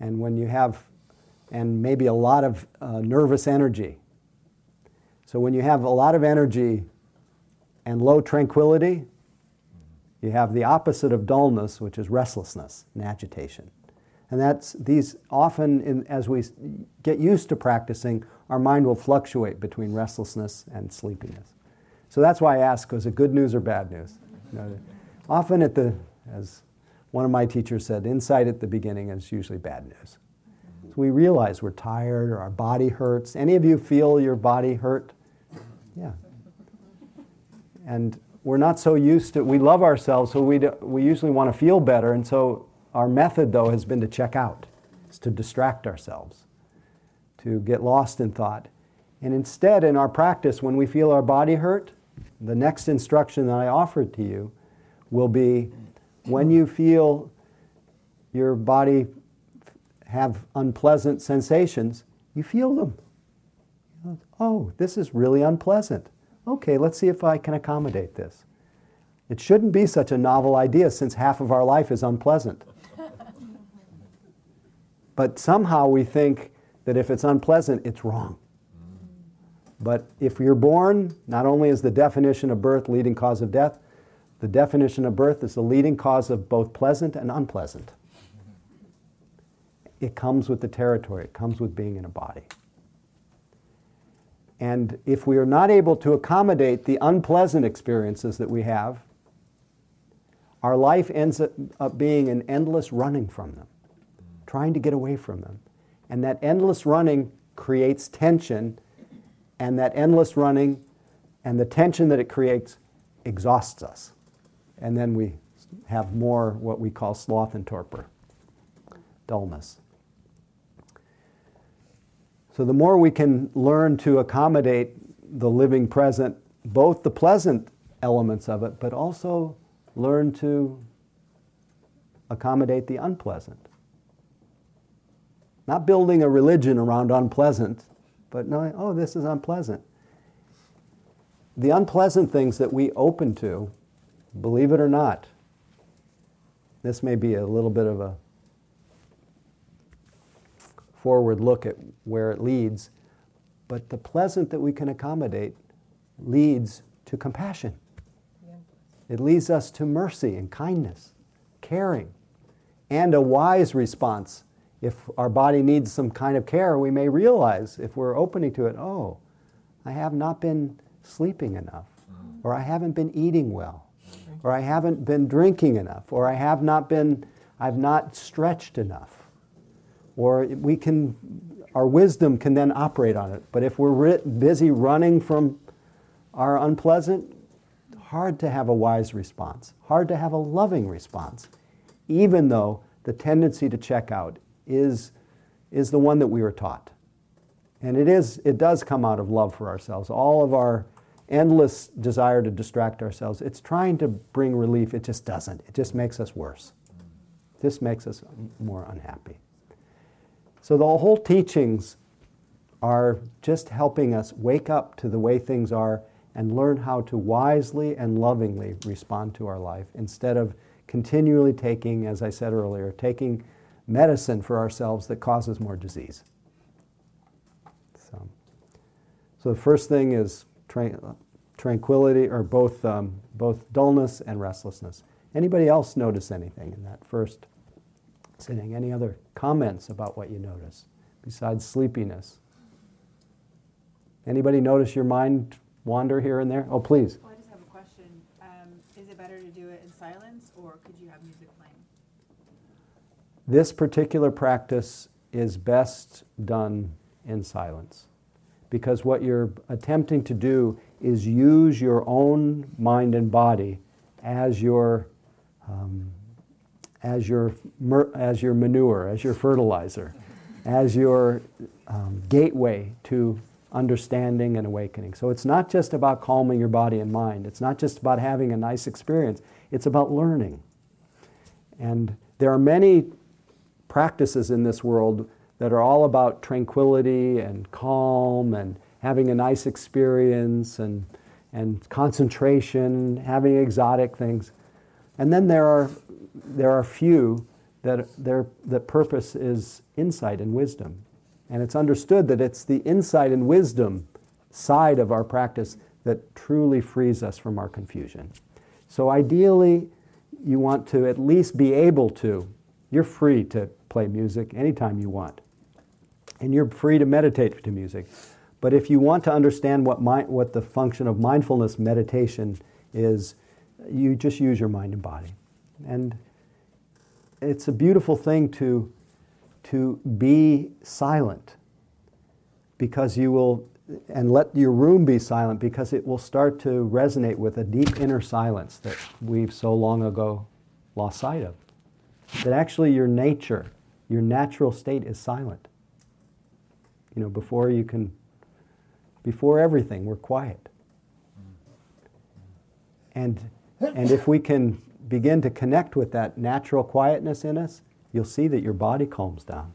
And when you have, and maybe a lot of uh, nervous energy. So when you have a lot of energy and low tranquility, you have the opposite of dullness, which is restlessness and agitation. And that's these often, in, as we get used to practicing, our mind will fluctuate between restlessness and sleepiness. So that's why I ask: was it good news or bad news? You know, often at the, as one of my teachers said, insight at the beginning is usually bad news. So we realize we're tired or our body hurts. Any of you feel your body hurt? Yeah. And we're not so used to, we love ourselves, so we, do, we usually want to feel better. And so our method, though, has been to check out, is to distract ourselves, to get lost in thought. And instead, in our practice, when we feel our body hurt, the next instruction that I offer to you will be when you feel your body have unpleasant sensations, you feel them. Oh, this is really unpleasant. Okay, let's see if I can accommodate this. It shouldn't be such a novel idea since half of our life is unpleasant. but somehow we think that if it's unpleasant, it's wrong. But if you're born, not only is the definition of birth leading cause of death, the definition of birth is the leading cause of both pleasant and unpleasant. It comes with the territory, it comes with being in a body. And if we are not able to accommodate the unpleasant experiences that we have, our life ends up being an endless running from them, trying to get away from them. And that endless running creates tension, and that endless running and the tension that it creates exhausts us. And then we have more what we call sloth and torpor, dullness. So, the more we can learn to accommodate the living present, both the pleasant elements of it, but also learn to accommodate the unpleasant. Not building a religion around unpleasant, but knowing, oh, this is unpleasant. The unpleasant things that we open to, believe it or not, this may be a little bit of a forward look at where it leads, but the pleasant that we can accommodate leads to compassion. It leads us to mercy and kindness, caring, and a wise response. If our body needs some kind of care, we may realize if we're opening to it, oh, I have not been sleeping enough, or I haven't been eating well, or I haven't been drinking enough, or I have not been, I've not stretched enough. Or we can, our wisdom can then operate on it. But if we're busy running from our unpleasant, hard to have a wise response, hard to have a loving response, even though the tendency to check out is, is the one that we were taught. And it, is, it does come out of love for ourselves. All of our endless desire to distract ourselves, it's trying to bring relief. It just doesn't. It just makes us worse. This makes us more unhappy. So the whole teachings are just helping us wake up to the way things are and learn how to wisely and lovingly respond to our life instead of continually taking, as I said earlier, taking medicine for ourselves that causes more disease. So, so the first thing is tra- tranquility, or both, um, both dullness and restlessness. Anybody else notice anything in that first sitting? Any other comments about what you notice besides sleepiness? Anybody notice your mind wander here and there? Oh, please. Well, I just have a question. better to do it in silence, or could you have music playing? This particular practice is best done in silence because what you're attempting to do is use your own mind and body as your um, as your as your manure, as your fertilizer, as your um, gateway to understanding and awakening. So it's not just about calming your body and mind. It's not just about having a nice experience. It's about learning. And there are many practices in this world that are all about tranquility and calm and having a nice experience and, and concentration, having exotic things. And then there are, there are few that their the purpose is insight and wisdom. And it's understood that it's the insight and wisdom side of our practice that truly frees us from our confusion. So ideally, you want to at least be able to, you're free to play music anytime you want. And you're free to meditate to music. But if you want to understand what, my, what the function of mindfulness meditation is, you just use your mind and body. And it's a beautiful thing to, to be silent because you will, and let your room be silent because it will start to resonate with a deep inner silence that we've so long ago lost sight of. That actually your nature your natural state is silent. You know, before you can, before everything, we're quiet. And, and if we can begin to connect with that natural quietness in us, you'll see that your body calms down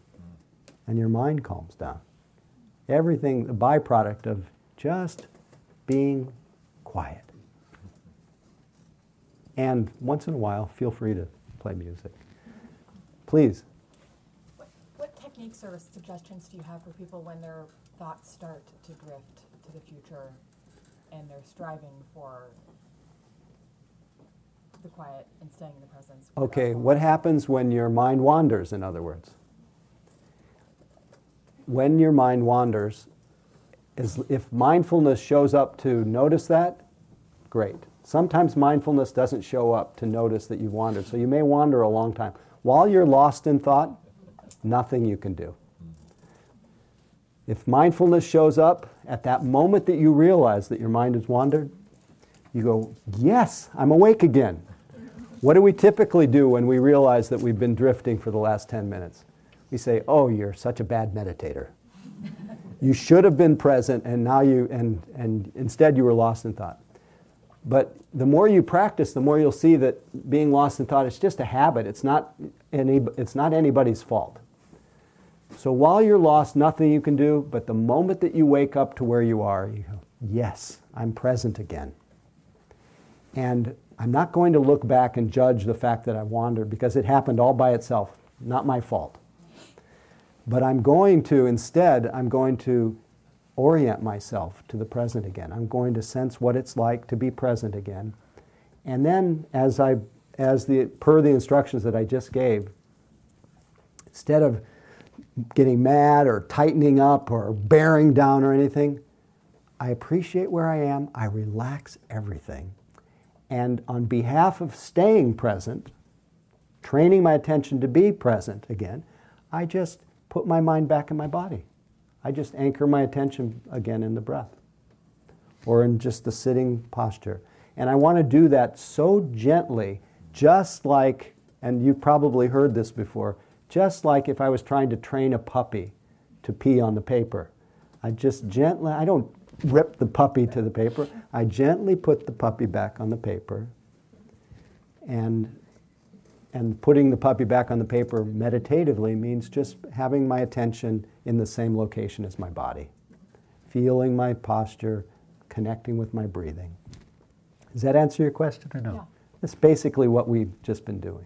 and your mind calms down. Everything, a byproduct of just being quiet. And once in a while, feel free to play music. Please What, what techniques or suggestions do you have for people when their thoughts start to drift to the future and they're striving for the quiet and staying in the presence? Okay, what happens when your mind wanders, in other words? When your mind wanders, is, if mindfulness shows up to notice that, great. Sometimes mindfulness doesn't show up to notice that you've wandered, so you may wander a long time. While you're lost in thought, nothing you can do. If mindfulness shows up at that moment that you realize that your mind has wandered, you go, Yes, I'm awake again. What do we typically do when we realize that we've been drifting for the last 10 minutes? We say, Oh, you're such a bad meditator. you should have been present and now you, and, and instead you were lost in thought. But the more you practice, the more you'll see that being lost in thought is just a habit. It's not, any, it's not anybody's fault. So while you're lost, nothing you can do, but the moment that you wake up to where you are, you go, Yes, I'm present again. And I'm not going to look back and judge the fact that I wandered because it happened all by itself, not my fault. But I'm going to, instead, I'm going to orient myself to the present again. I'm going to sense what it's like to be present again. And then, as I, as the, per the instructions that I just gave, instead of getting mad or tightening up or bearing down or anything. I appreciate where I am. I relax everything. And on behalf of staying present, training my attention to be present again, I just put my mind back in my body. I just anchor my attention again in the breath or in just the sitting posture. And I want to do that so gently, just like, and you've probably heard this before, just like if I was trying to train a puppy to pee on the paper. I just gently, I don't rip the puppy to the paper. I gently put the puppy back on the paper. And, and putting the puppy back on the paper meditatively means just having my attention in the same location as my body, feeling my posture, connecting with my breathing. Does that answer your question or no? Yeah. That's basically what we've just been doing.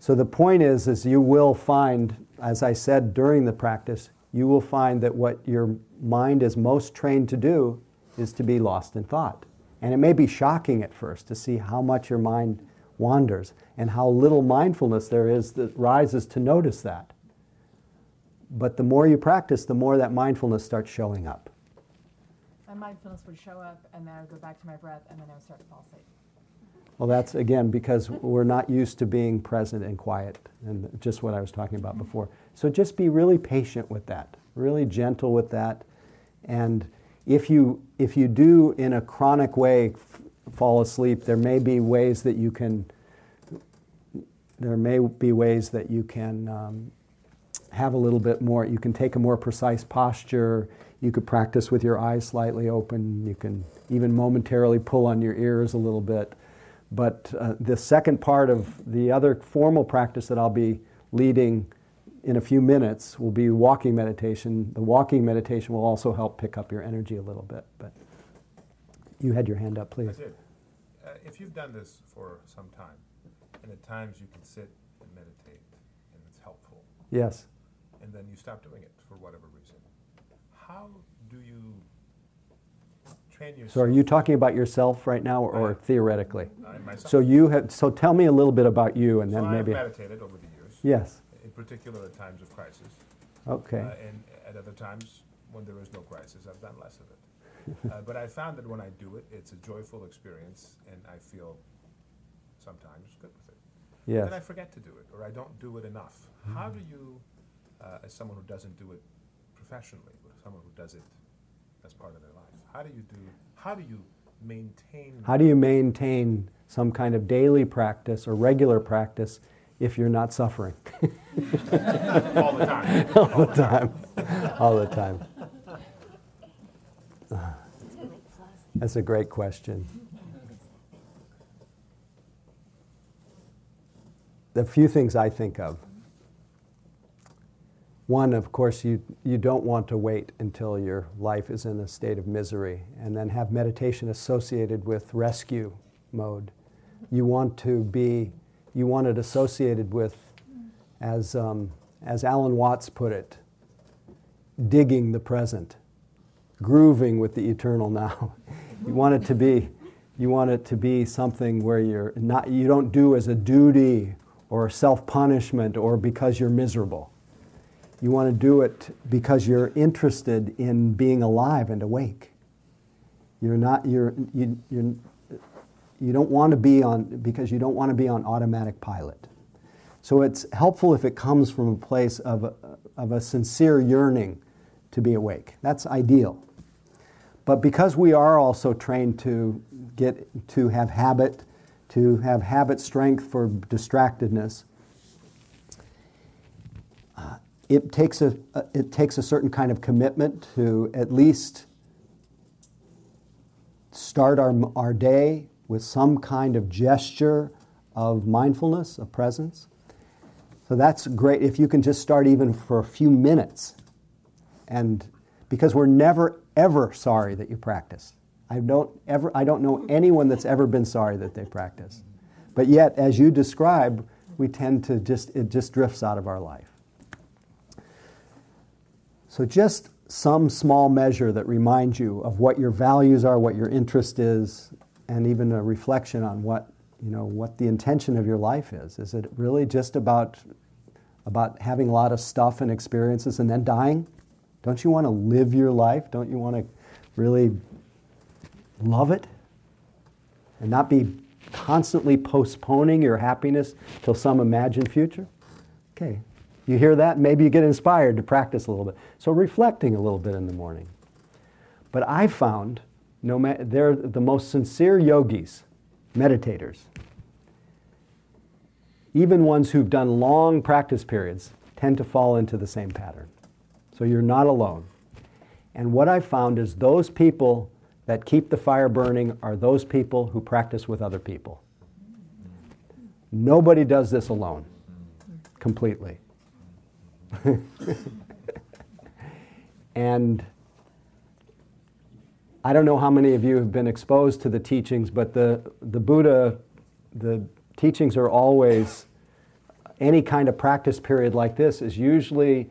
So the point is, is you will find, as I said during the practice, you will find that what your mind is most trained to do is to be lost in thought. And it may be shocking at first to see how much your mind wanders and how little mindfulness there is that rises to notice that. But the more you practice, the more that mindfulness starts showing up. My mindfulness would show up, and then I would go back to my breath, and then I would start to fall asleep. Well, that's again because we're not used to being present and quiet, and just what I was talking about mm-hmm. before. So just be really patient with that, really gentle with that, and if you if you do in a chronic way fall asleep, there may be ways that you can. There may be ways that you can um, have a little bit more. You can take a more precise posture. You could practice with your eyes slightly open. You can even momentarily pull on your ears a little bit. But uh, the second part of the other formal practice that I'll be leading in a few minutes will be walking meditation. The walking meditation will also help pick up your energy a little bit. But you had your hand up, I please. did. Uh, if you've done this for some time, and at times you can sit and meditate, and it's helpful, Yes. and then you stop doing it for whatever reason, how do you train yourself? So are you talking about yourself right now, or am. theoretically? I myself. So you have. So tell me a little bit about you, and So then I maybe. meditated over the years. Yes. In particular, at times of crisis. Okay. Uh, and at other times, when there is no crisis, I've done less of it. Uh, but I found that when I do it, it's a joyful experience, and I feel sometimes good with it. yes. Then I forget to do it, or I don't do it enough. How do you, uh, as someone who doesn't do it professionally, but someone who does it as part of their life, how do you do? How do you maintain? How do you maintain some kind of daily practice or regular practice if you're not suffering all the time? all the time? all the time. That's a great question. The few things I think of. One, of course, you, you don't want to wait until your life is in a state of misery and then have meditation associated with rescue mode. You want to be, you want it associated with, as, um, as Alan Watts put it, digging the present, grooving with the eternal now. you want it to be, you want it to be something where you're not, you don't do as a duty or self punishment or because you're miserable. You want to do it because you're interested in being alive and awake. You're not, you're, you, you're, you don't want to be on, because you don't want to be on automatic pilot. So it's helpful if it comes from a place of a, of a sincere yearning to be awake. That's ideal. But because we are also trained to get to have habit, to have habit strength for distractedness, uh, it takes a, it takes a certain kind of commitment to at least start our, our day with some kind of gesture of mindfulness, of presence. So that's great if you can just start even for a few minutes. And because we're never, ever sorry that you practice. I don't, ever, I don't know anyone that's ever been sorry that they practice. But yet, as you describe, we tend to just, it just drifts out of our life. So just some small measure that reminds you of what your values are, what your interest is, and even a reflection on what, you know, what the intention of your life is. Is it really just about, about having a lot of stuff and experiences and then dying? Don't you want to live your life? Don't you want to really love it? And not be constantly postponing your happiness till some imagined future? Okay. You hear that? Maybe you get inspired to practice a little bit. So reflecting a little bit in the morning. But I found no ma- they're the most sincere yogis, meditators. Even ones who've done long practice periods tend to fall into the same pattern. So you're not alone. And what I found is those people that keep the fire burning are those people who practice with other people. Nobody does this alone, completely. and I don't know how many of you have been exposed to the teachings, but the, the Buddha, the teachings are always, any kind of practice period like this is usually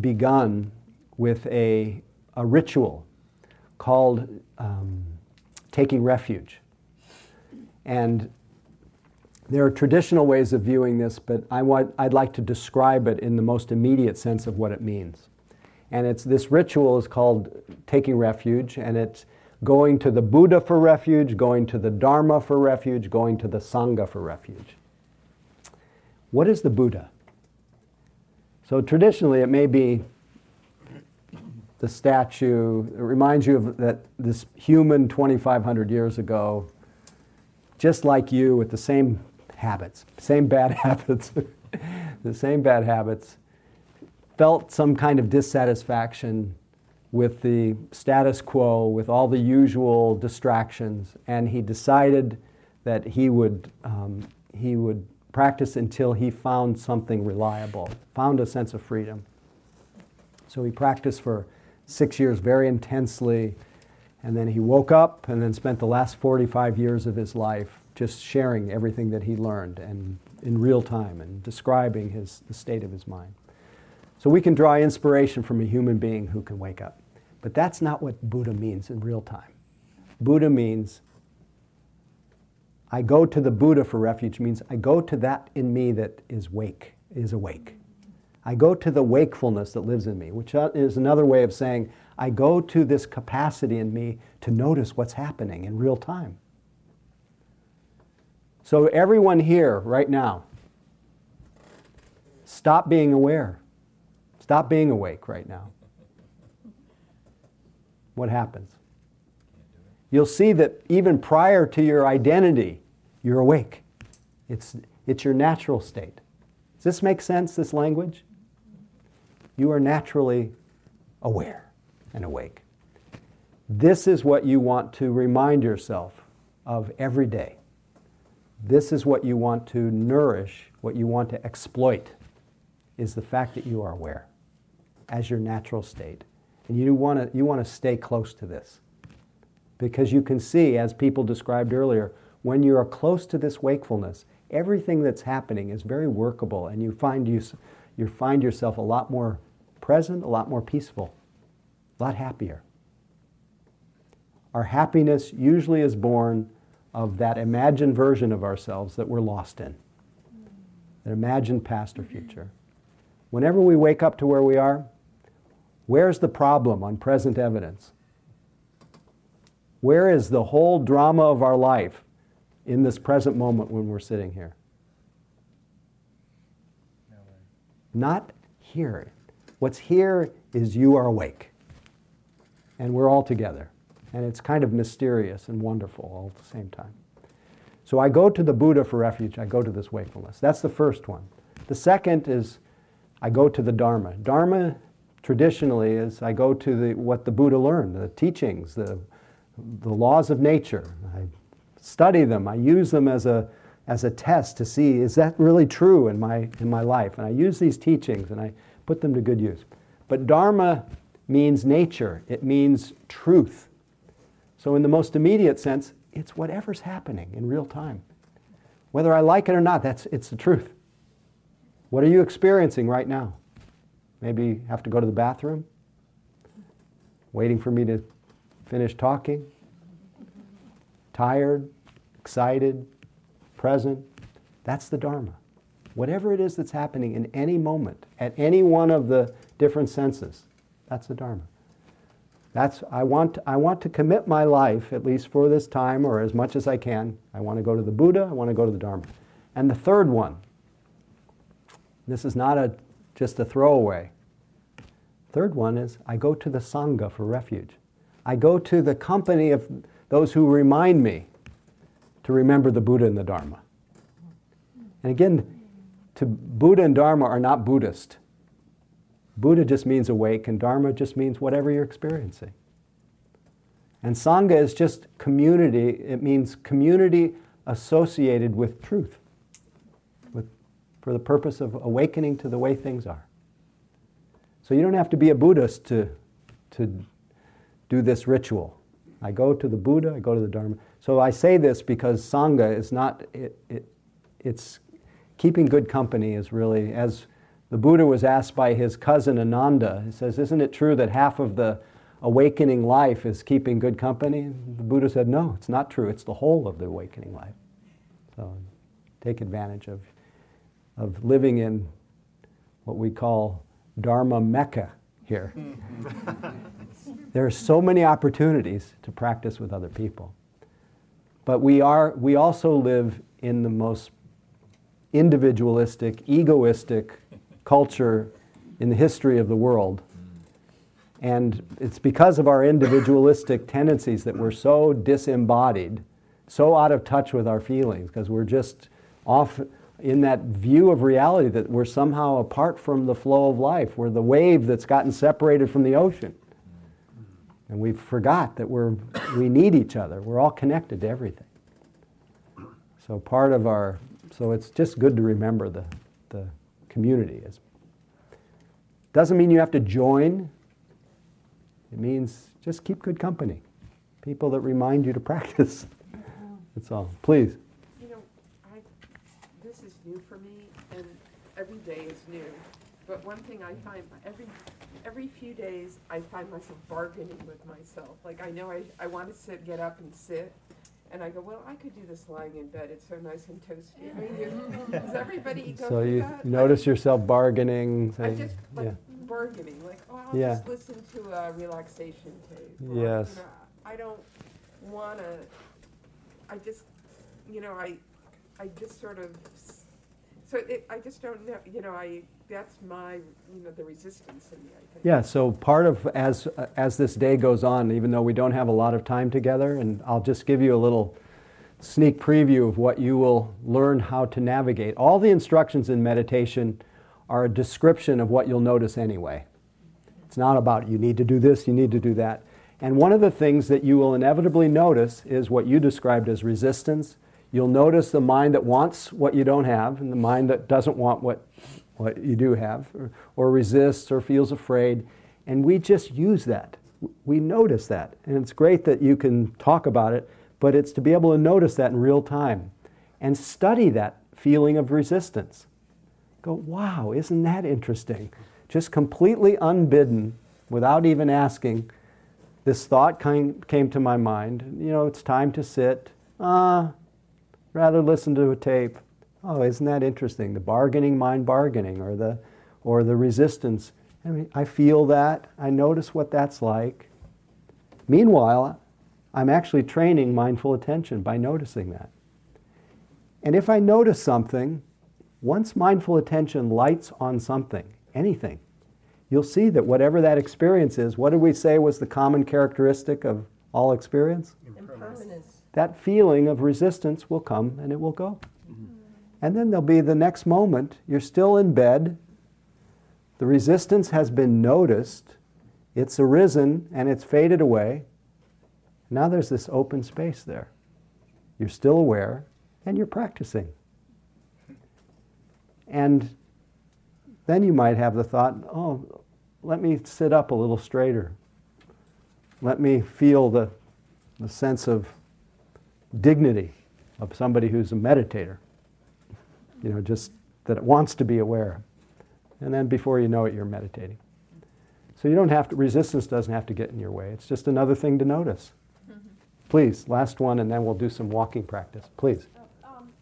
begun with a, a ritual called um, taking refuge. And there are traditional ways of viewing this, but I want, I'd like to describe it in the most immediate sense of what it means. And it's, this ritual is called taking refuge, and it's going to the Buddha for refuge, going to the Dharma for refuge, going to the Sangha for refuge. What is the Buddha? So traditionally, it may be the statue. It reminds you of that this human 2,500 years ago, just like you, with the same habits, same bad habits, the same bad habits, felt some kind of dissatisfaction with the status quo, with all the usual distractions, and he decided that he would, um, he would practice until he found something reliable, found a sense of freedom. So he practiced for six years very intensely, and then he woke up and then spent the last 45 years of his life just sharing everything that he learned and in real time and describing his, the state of his mind. So we can draw inspiration from a human being who can wake up. But that's not what Buddha means in real time. Buddha means I go to the Buddha for refuge means I go to that in me that is wake, is awake. I go to the wakefulness that lives in me, which is another way of saying I go to this capacity in me to notice what's happening in real time. So, everyone here right now, stop being aware. Stop being awake right now. What happens? You'll see that even prior to your identity, you're awake. It's, it's your natural state. Does this make sense, this language? You are naturally aware and awake. This is what you want to remind yourself of every day. This is what you want to nourish, what you want to exploit, is the fact that you are aware as your natural state. And you want to, you want to stay close to this. Because you can see, as people described earlier, when you are close to this wakefulness, everything that's happening is very workable, and you find, you, you find yourself a lot more present, a lot more peaceful, a lot happier. Our happiness usually is born of that imagined version of ourselves that we're lost in, that imagined past or future. Whenever we wake up to where we are, where's the problem on present evidence? Where is the whole drama of our life in this present moment when we're sitting here? Not here. What's here is you are awake. And we're all together. And it's kind of mysterious and wonderful all at the same time. So I go to the Buddha for refuge. I go to this wakefulness. That's the first one. The second is I go to the Dharma. Dharma traditionally is I go to the, what the Buddha learned, the teachings, the, the laws of nature. I study them. I use them as a, as a test to see is that really true in my, in my life? And I use these teachings and I put them to good use. But Dharma means nature, it means truth. So, in the most immediate sense, it's whatever's happening in real time. Whether I like it or not, that's, it's the truth. What are you experiencing right now? Maybe have to go to the bathroom? Waiting for me to finish talking? Tired? Excited? Present? That's the Dharma. Whatever it is that's happening in any moment, at any one of the different senses, that's the Dharma. That's, I, want, I want to commit my life, at least for this time or as much as I can. I want to go to the Buddha, I want to go to the Dharma. And the third one, this is not a, just a throwaway. Third one is I go to the Sangha for refuge. I go to the company of those who remind me to remember the Buddha and the Dharma. And again, to Buddha and Dharma are not Buddhist. Buddha just means awake, and Dharma just means whatever you're experiencing. And Sangha is just community, it means community associated with truth, with, for the purpose of awakening to the way things are. So you don't have to be a Buddhist to, to do this ritual. I go to the Buddha, I go to the Dharma. So I say this because Sangha is not, it, it, it's keeping good company is really, as the Buddha was asked by his cousin Ananda, he says, Isn't it true that half of the awakening life is keeping good company? The Buddha said, No, it's not true. It's the whole of the awakening life. So take advantage of, of living in what we call Dharma Mecca here. Mm-hmm. There are so many opportunities to practice with other people. But we, are, we also live in the most individualistic, egoistic culture in the history of the world. And it's because of our individualistic tendencies that we're so disembodied, so out of touch with our feelings, because we're just off in that view of reality that we're somehow apart from the flow of life. We're the wave that's gotten separated from the ocean. And we forgot that we're, we need each other. We're all connected to everything. So part of our, so it's just good to remember the, the community. Is, doesn't mean you have to join. It means just keep good company. People that remind you to practice. That's all. Please. You know, I, this is new for me, and every day is new. But one thing I find, every, every few days, I find myself bargaining with myself. Like, I know I, I want to sit, get up and sit, and I go, well, I could do this lying in bed. It's so nice and toasty. I mean, does everybody go So you that? notice yourself bargaining, I saying, just yeah. like bargaining, like, oh, I'll Yeah. just listen to a relaxation tape. or, you Yes. know, I don't wanna, I just, you know, I, I just sort of, s- so it, I just don't know, you know, I, that's my, you know, the resistance in me, I think. Yeah, so part of as uh, as this day goes on, even though we don't have a lot of time together, and I'll just give you a little sneak preview of what you will learn how to navigate. All the instructions in meditation are a description of what you'll notice anyway. It's not about you need to do this, you need to do that. And one of the things that you will inevitably notice is what you described as resistance. You'll notice the mind that wants what you don't have and the mind that doesn't want what, what you do have, or, or resists or feels afraid. And we just use that. We notice that. And it's great that you can talk about it, but it's to be able to notice that in real time and study that feeling of resistance. Go, wow, isn't that interesting? Just completely unbidden, without even asking, this thought came, came to my mind. You know, it's time to sit. Ah, rather listen to a tape. Oh, isn't that interesting? The bargaining mind bargaining or the, or the resistance. I mean, I feel that. I notice what that's like. Meanwhile, I'm actually training mindful attention by noticing that. And if I notice something, once mindful attention lights on something, anything, you'll see that whatever that experience is, what did we say was the common characteristic of all experience? Impermanence. That feeling of resistance will come and it will go. And then there'll be the next moment, you're still in bed, the resistance has been noticed, it's arisen and it's faded away. Now there's this open space there. You're still aware and you're practicing. And then you might have the thought, oh, let me sit up a little straighter. Let me feel the, the sense of dignity of somebody who's a meditator. You know, just that it wants to be aware. And then before you know it, you're meditating. So you don't have to, resistance doesn't have to get in your way. It's just another thing to notice. Mm-hmm. Please, last one, and then we'll do some walking practice. Please. Um,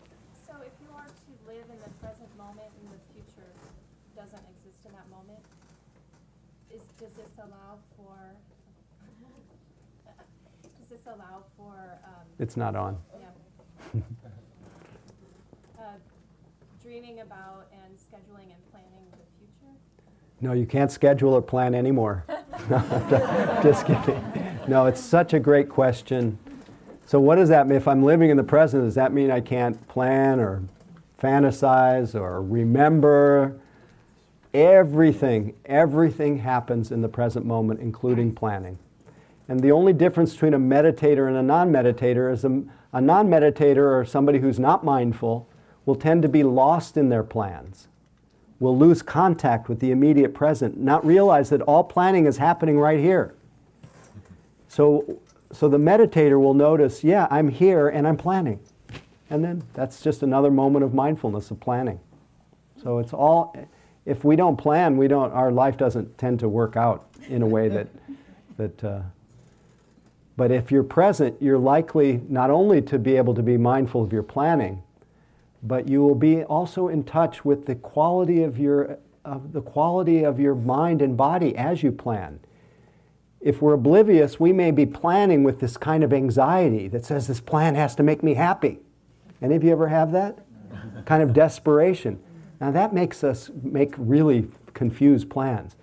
so if you are to live in the present moment and the future doesn't exist in that moment, is, does this allow for, does this allow for, um, It's not on. yeah. Uh, dreaming about and scheduling and planning the future? No, you can't schedule or plan anymore. Just kidding. No, it's such a great question. So, what does that mean? If I'm living in the present, does that mean I can't plan or fantasize or remember? Everything, everything happens in the present moment, including planning. And the only difference between a meditator and a non meditator is a, a non meditator or somebody who's not mindful will tend to be lost in their plans will lose contact with the immediate present, not realize that all planning is happening right here. So, so the meditator will notice, yeah, I'm here and I'm planning. And then that's just another moment of mindfulness of planning. So it's all, if we don't plan, we don't, our life doesn't tend to work out in a way that, that uh, but if you're present, you're likely not only to be able to be mindful of your planning, but you will be also in touch with the quality of your of the quality of your mind and body as you plan. if we're oblivious, we may be planning with this kind of anxiety that says this plan has to make me happy. Any of you ever have that? kind of desperation. Now that makes us make really confused plans.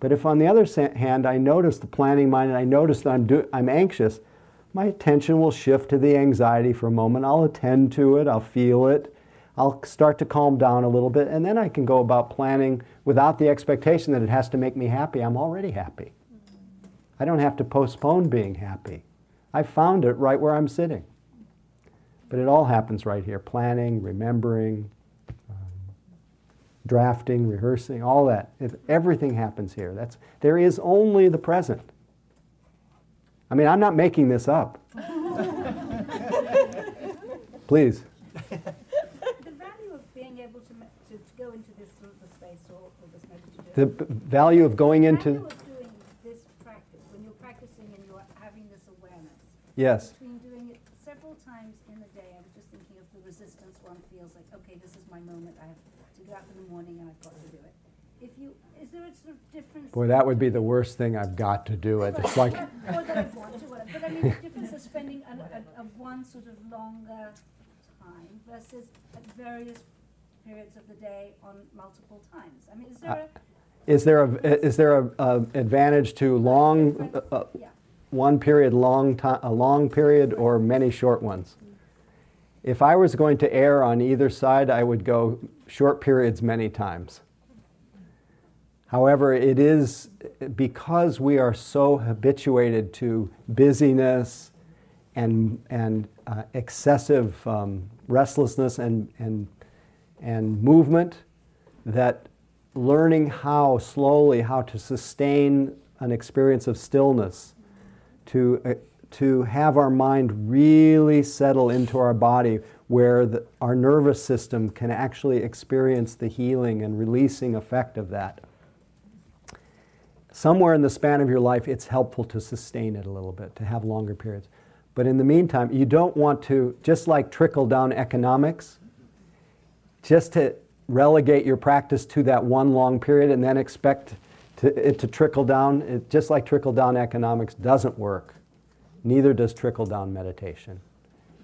But if on the other hand I notice the planning mind and I notice that I'm, do- I'm anxious, my attention will shift to the anxiety for a moment. I'll attend to it, I'll feel it, I'll start to calm down a little bit, and then I can go about planning without the expectation that it has to make me happy. I'm already happy. I don't have to postpone being happy. I found it right where I'm sitting. But it all happens right here planning, remembering, drafting, rehearsing, all that. It, everything happens here. That's, there is only the present. I mean, I'm not making this up. Please. The value of being able to, to, to go into this sort of space or, or this meditative. The b- value of going The into. of doing this practice, when you're practicing and you're having this awareness, Yes. between doing it several times in the day, I was just thinking of the resistance one feels like, okay, this is my moment, I have to get up in the morning and I've got to do it. If you, is there a sort of difference? Boy, that would be the worst thing I've got to do it. It's like, Or that I want to, but I mean, the difference of spending a, a, a one sort of longer time versus at various periods of the day on multiple times. I mean, is there a? is there a is there a, a advantage to long uh, uh, Yeah. one period long time a long period or many short ones? If I was going to err on either side, I would go short periods many times. However, it is because we are so habituated to busyness and, and uh, excessive um, restlessness and, and, and movement that learning how slowly how to sustain an experience of stillness to, uh, to have our mind really settle into our body where the, our nervous system can actually experience the healing and releasing effect of that somewhere in the span of your life, it's helpful to sustain it a little bit, to have longer periods. But in the meantime, you don't want to, just like trickle down economics, just to relegate your practice to that one long period and then expect to, it to trickle down. It, just like trickle down economics doesn't work, neither does trickle down meditation.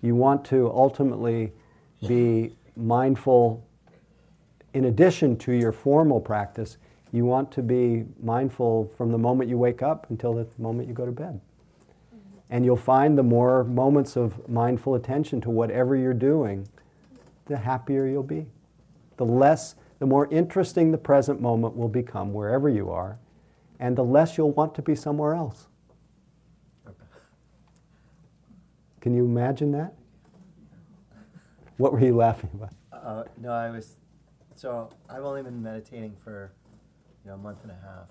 You want to ultimately be mindful, in addition to your formal practice, you want to be mindful from the moment you wake up until the moment you go to bed. And you'll find the more moments of mindful attention to whatever you're doing, the happier you'll be. The less, the more interesting the present moment will become wherever you are, and the less you'll want to be somewhere else. Can you imagine that? What were you laughing about? Uh, no, I was. So I've only been meditating for, you know, a month and a half.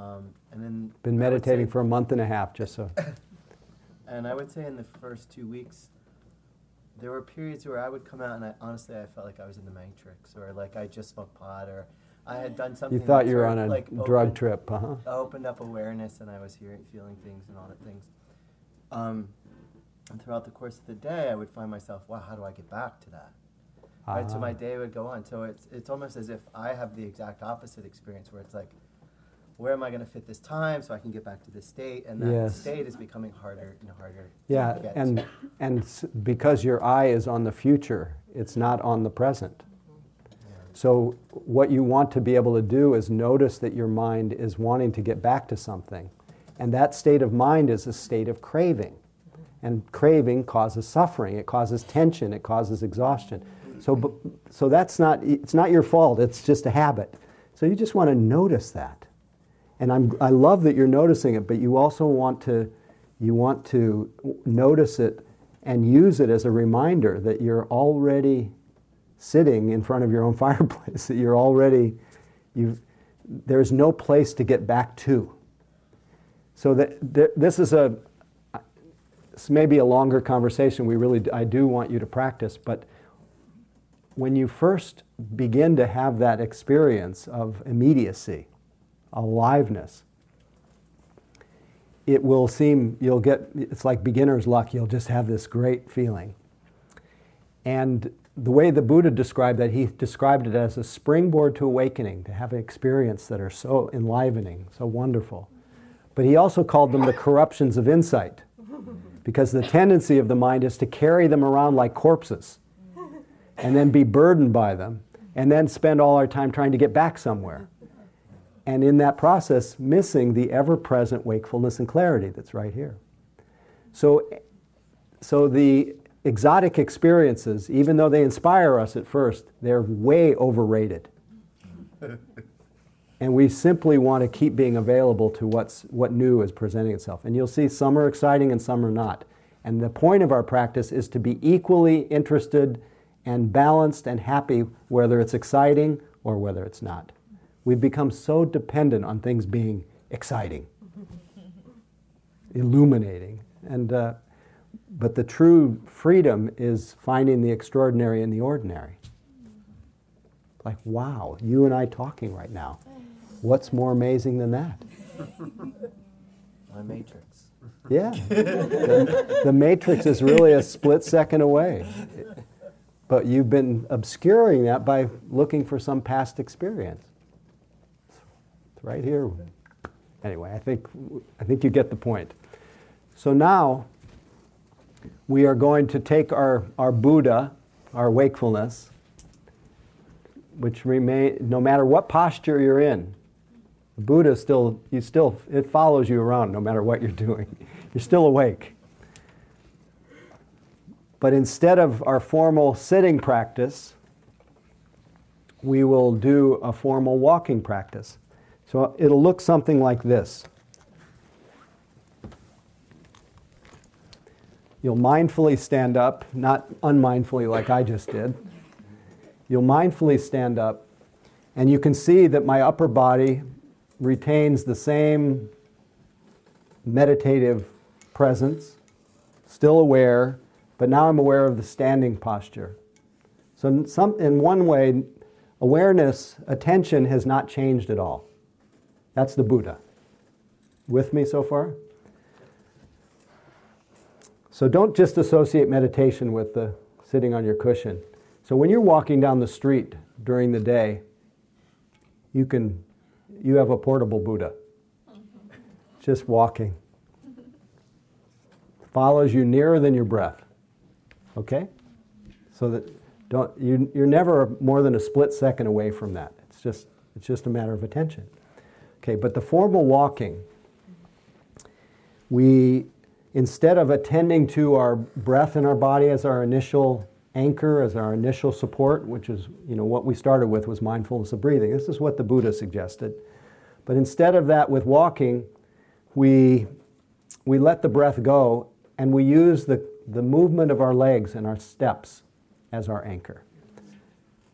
Um, and then Been meditating say- for a month and a half, just so. And I would say in the first two weeks, there were periods where I would come out and I honestly I felt like I was in the Matrix or like I just smoked pot or I had done something. You thought you were on a like, drug opened- trip, uh huh. opened up awareness and I was hearing, feeling things and all that things. Um, and throughout the course of the day, I would find myself, wow, how do I get back to that? Right, so Ah. my day would go on. So it's it's almost as if I have the exact opposite experience, where it's like, where am I going to fit this time so I can get back to this state? And that Yes. state is becoming harder and harder. Yeah, to get and, to. and because your eye is on the future, it's not on the present. So, what you want to be able to do is notice that your mind is wanting to get back to something. And that state of mind is a state of craving. And craving causes suffering, it causes tension, it causes exhaustion. So, so that's not, it's not your fault, it's just a habit. So, you just want to notice that. And I'm, I love that you're noticing it, but you also want to, you want to notice it and use it as a reminder that you're already sitting in front of your own fireplace, that you're already, you there's no place to get back to. So that, th- this is a, this may be a longer conversation. We really, I do want you to practice, but when you first begin to have that experience of immediacy, aliveness, it will seem, you'll get, it's like beginner's luck. You'll just have this great feeling. And the way the Buddha described that, he described it as a springboard to awakening, to have an experience that are so enlivening, so wonderful. But he also called them the corruptions of insight because the tendency of the mind is to carry them around like corpses and then be burdened by them and then spend all our time trying to get back somewhere. And in that process, missing the ever present wakefulness and clarity that's right here. So, so the exotic experiences, even though they inspire us at first, they're way overrated. and we simply want to keep being available to what's, what new is presenting itself. And you'll see some are exciting and some are not. And the point of our practice is to be equally interested and balanced and happy whether it's exciting or whether it's not. We've become so dependent on things being exciting, illuminating. And, uh, but the true freedom is finding the extraordinary in the ordinary. Like, wow, you and I talking right now. What's more amazing than that? My matrix. Yeah. the, the matrix is really a split second away. But you've been obscuring that by looking for some past experience. It's right here. Anyway, I think, I think you get the point. So now we are going to take our, our Buddha, our wakefulness, which remain no matter what posture you're in, Buddha still you still it follows you around no matter what you're doing. You're still awake. But instead of our formal sitting practice, we will do a formal walking practice. So it'll look something like this. You'll mindfully stand up, not unmindfully like I just did. You'll mindfully stand up, and you can see that my upper body retains the same meditative presence, still aware, but now I'm aware of the standing posture. So, in, some, in one way, awareness, attention has not changed at all. That's the Buddha. With me so far? So, don't just associate meditation with the sitting on your cushion. So, when you're walking down the street during the day, you can you have a portable Buddha. Mm-hmm. Just walking. Follows you nearer than your breath. Okay? So that don't you, you're never more than a split second away from that. It's just it's just a matter of attention. Okay, but the formal walking, we instead of attending to our breath in our body as our initial anchor, as our initial support, which is you know what we started with was mindfulness of breathing. This is what the Buddha suggested. But instead of that with walking, we we let the breath go and we use the the movement of our legs and our steps as our anchor.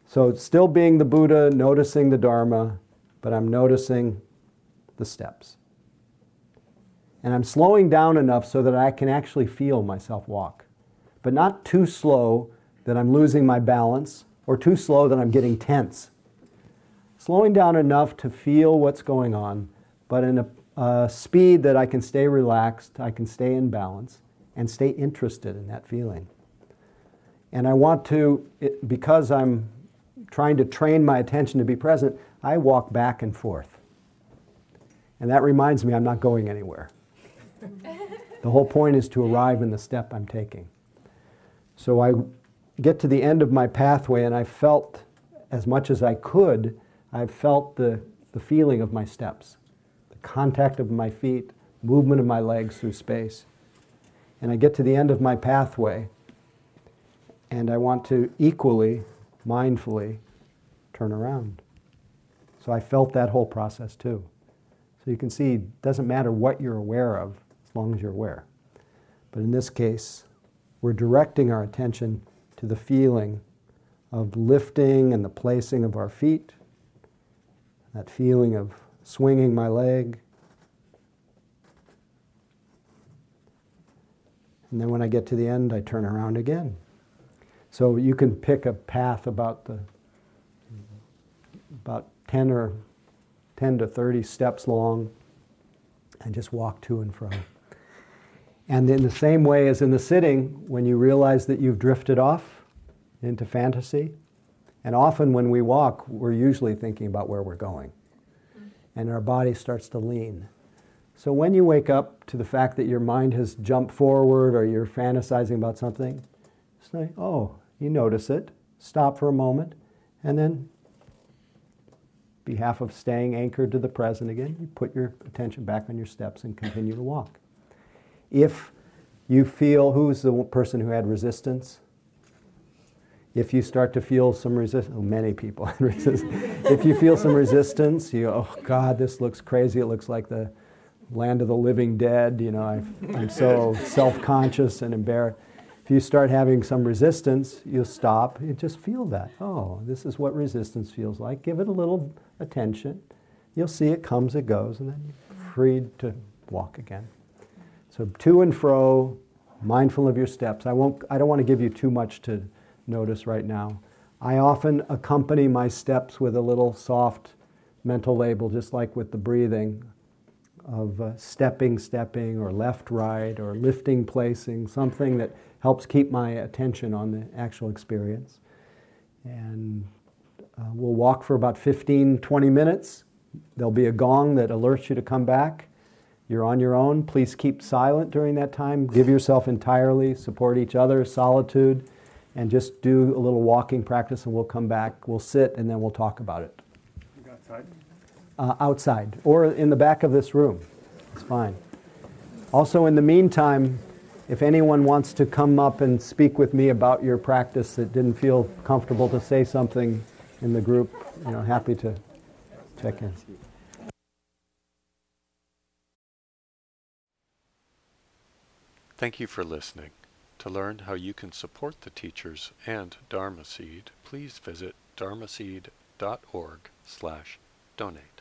So, still being the Buddha, noticing the Dharma, but I'm noticing the steps. And I'm slowing down enough so that I can actually feel myself walk, but not too slow that I'm losing my balance or too slow that I'm getting tense. Slowing down enough to feel what's going on, but in a, a speed that I can stay relaxed, I can stay in balance and stay interested in that feeling. And I want to, it, because I'm trying to train my attention to be present, I walk back and forth. And that reminds me I'm not going anywhere. the whole point is to arrive in the step I'm taking. So I get to the end of my pathway and I felt, as much as I could, I felt the, the feeling of my steps, the contact of my feet, movement of my legs through space and I get to the end of my pathway, and I want to equally, mindfully turn around. So I felt that whole process too. So you can see it doesn't matter what you're aware of as long as you're aware. But in this case, we're directing our attention to the feeling of lifting and the placing of our feet, that feeling of swinging my leg, And then when I get to the end, I turn around again. So you can pick a path about the about 10 or 10 to 30 steps long and just walk to and fro. And in the same way as in the sitting, when you realize that you've drifted off into fantasy, and often when we walk, we're usually thinking about where we're going. And our body starts to lean. So when you wake up to the fact that your mind has jumped forward or you're fantasizing about something, say, oh, you notice it, stop for a moment, and then, behalf of staying anchored to the present again, you put your attention back on your steps and continue to walk. If you feel who's the person who had resistance? If you start to feel some resistance, oh, many people had resistance. if you feel some resistance, you oh God, this looks crazy. It looks like the land of the living dead. You know, i I'm so self-conscious and embarrassed. If you start having some resistance, you'll stop and just feel that. Oh, this is what resistance feels like. Give it a little attention. You'll see it comes, it goes, and then you're freed to walk again. So to and fro, mindful of your steps. I won't. I don't want to give you too much to notice right now. I often accompany my steps with a little soft mental label, just like with the breathing, of uh, stepping, stepping, or left, right, or lifting, placing, something that helps keep my attention on the actual experience. And uh, we'll walk for about 15, 20 minutes. There'll be a gong that alerts you to come back. You're on your own. Please keep silent during that time. Give yourself entirely, support each other, solitude, and just do a little walking practice, and we'll come back. We'll sit, and then we'll talk about it. Uh, outside or in the back of this room. It's fine. Also, in the meantime, if anyone wants to come up and speak with me about your practice that didn't feel comfortable to say something in the group, you know, happy to check in. Thank you for listening. To learn how you can support the teachers and Dharma Seed, please visit dharmaseed.org slash donate.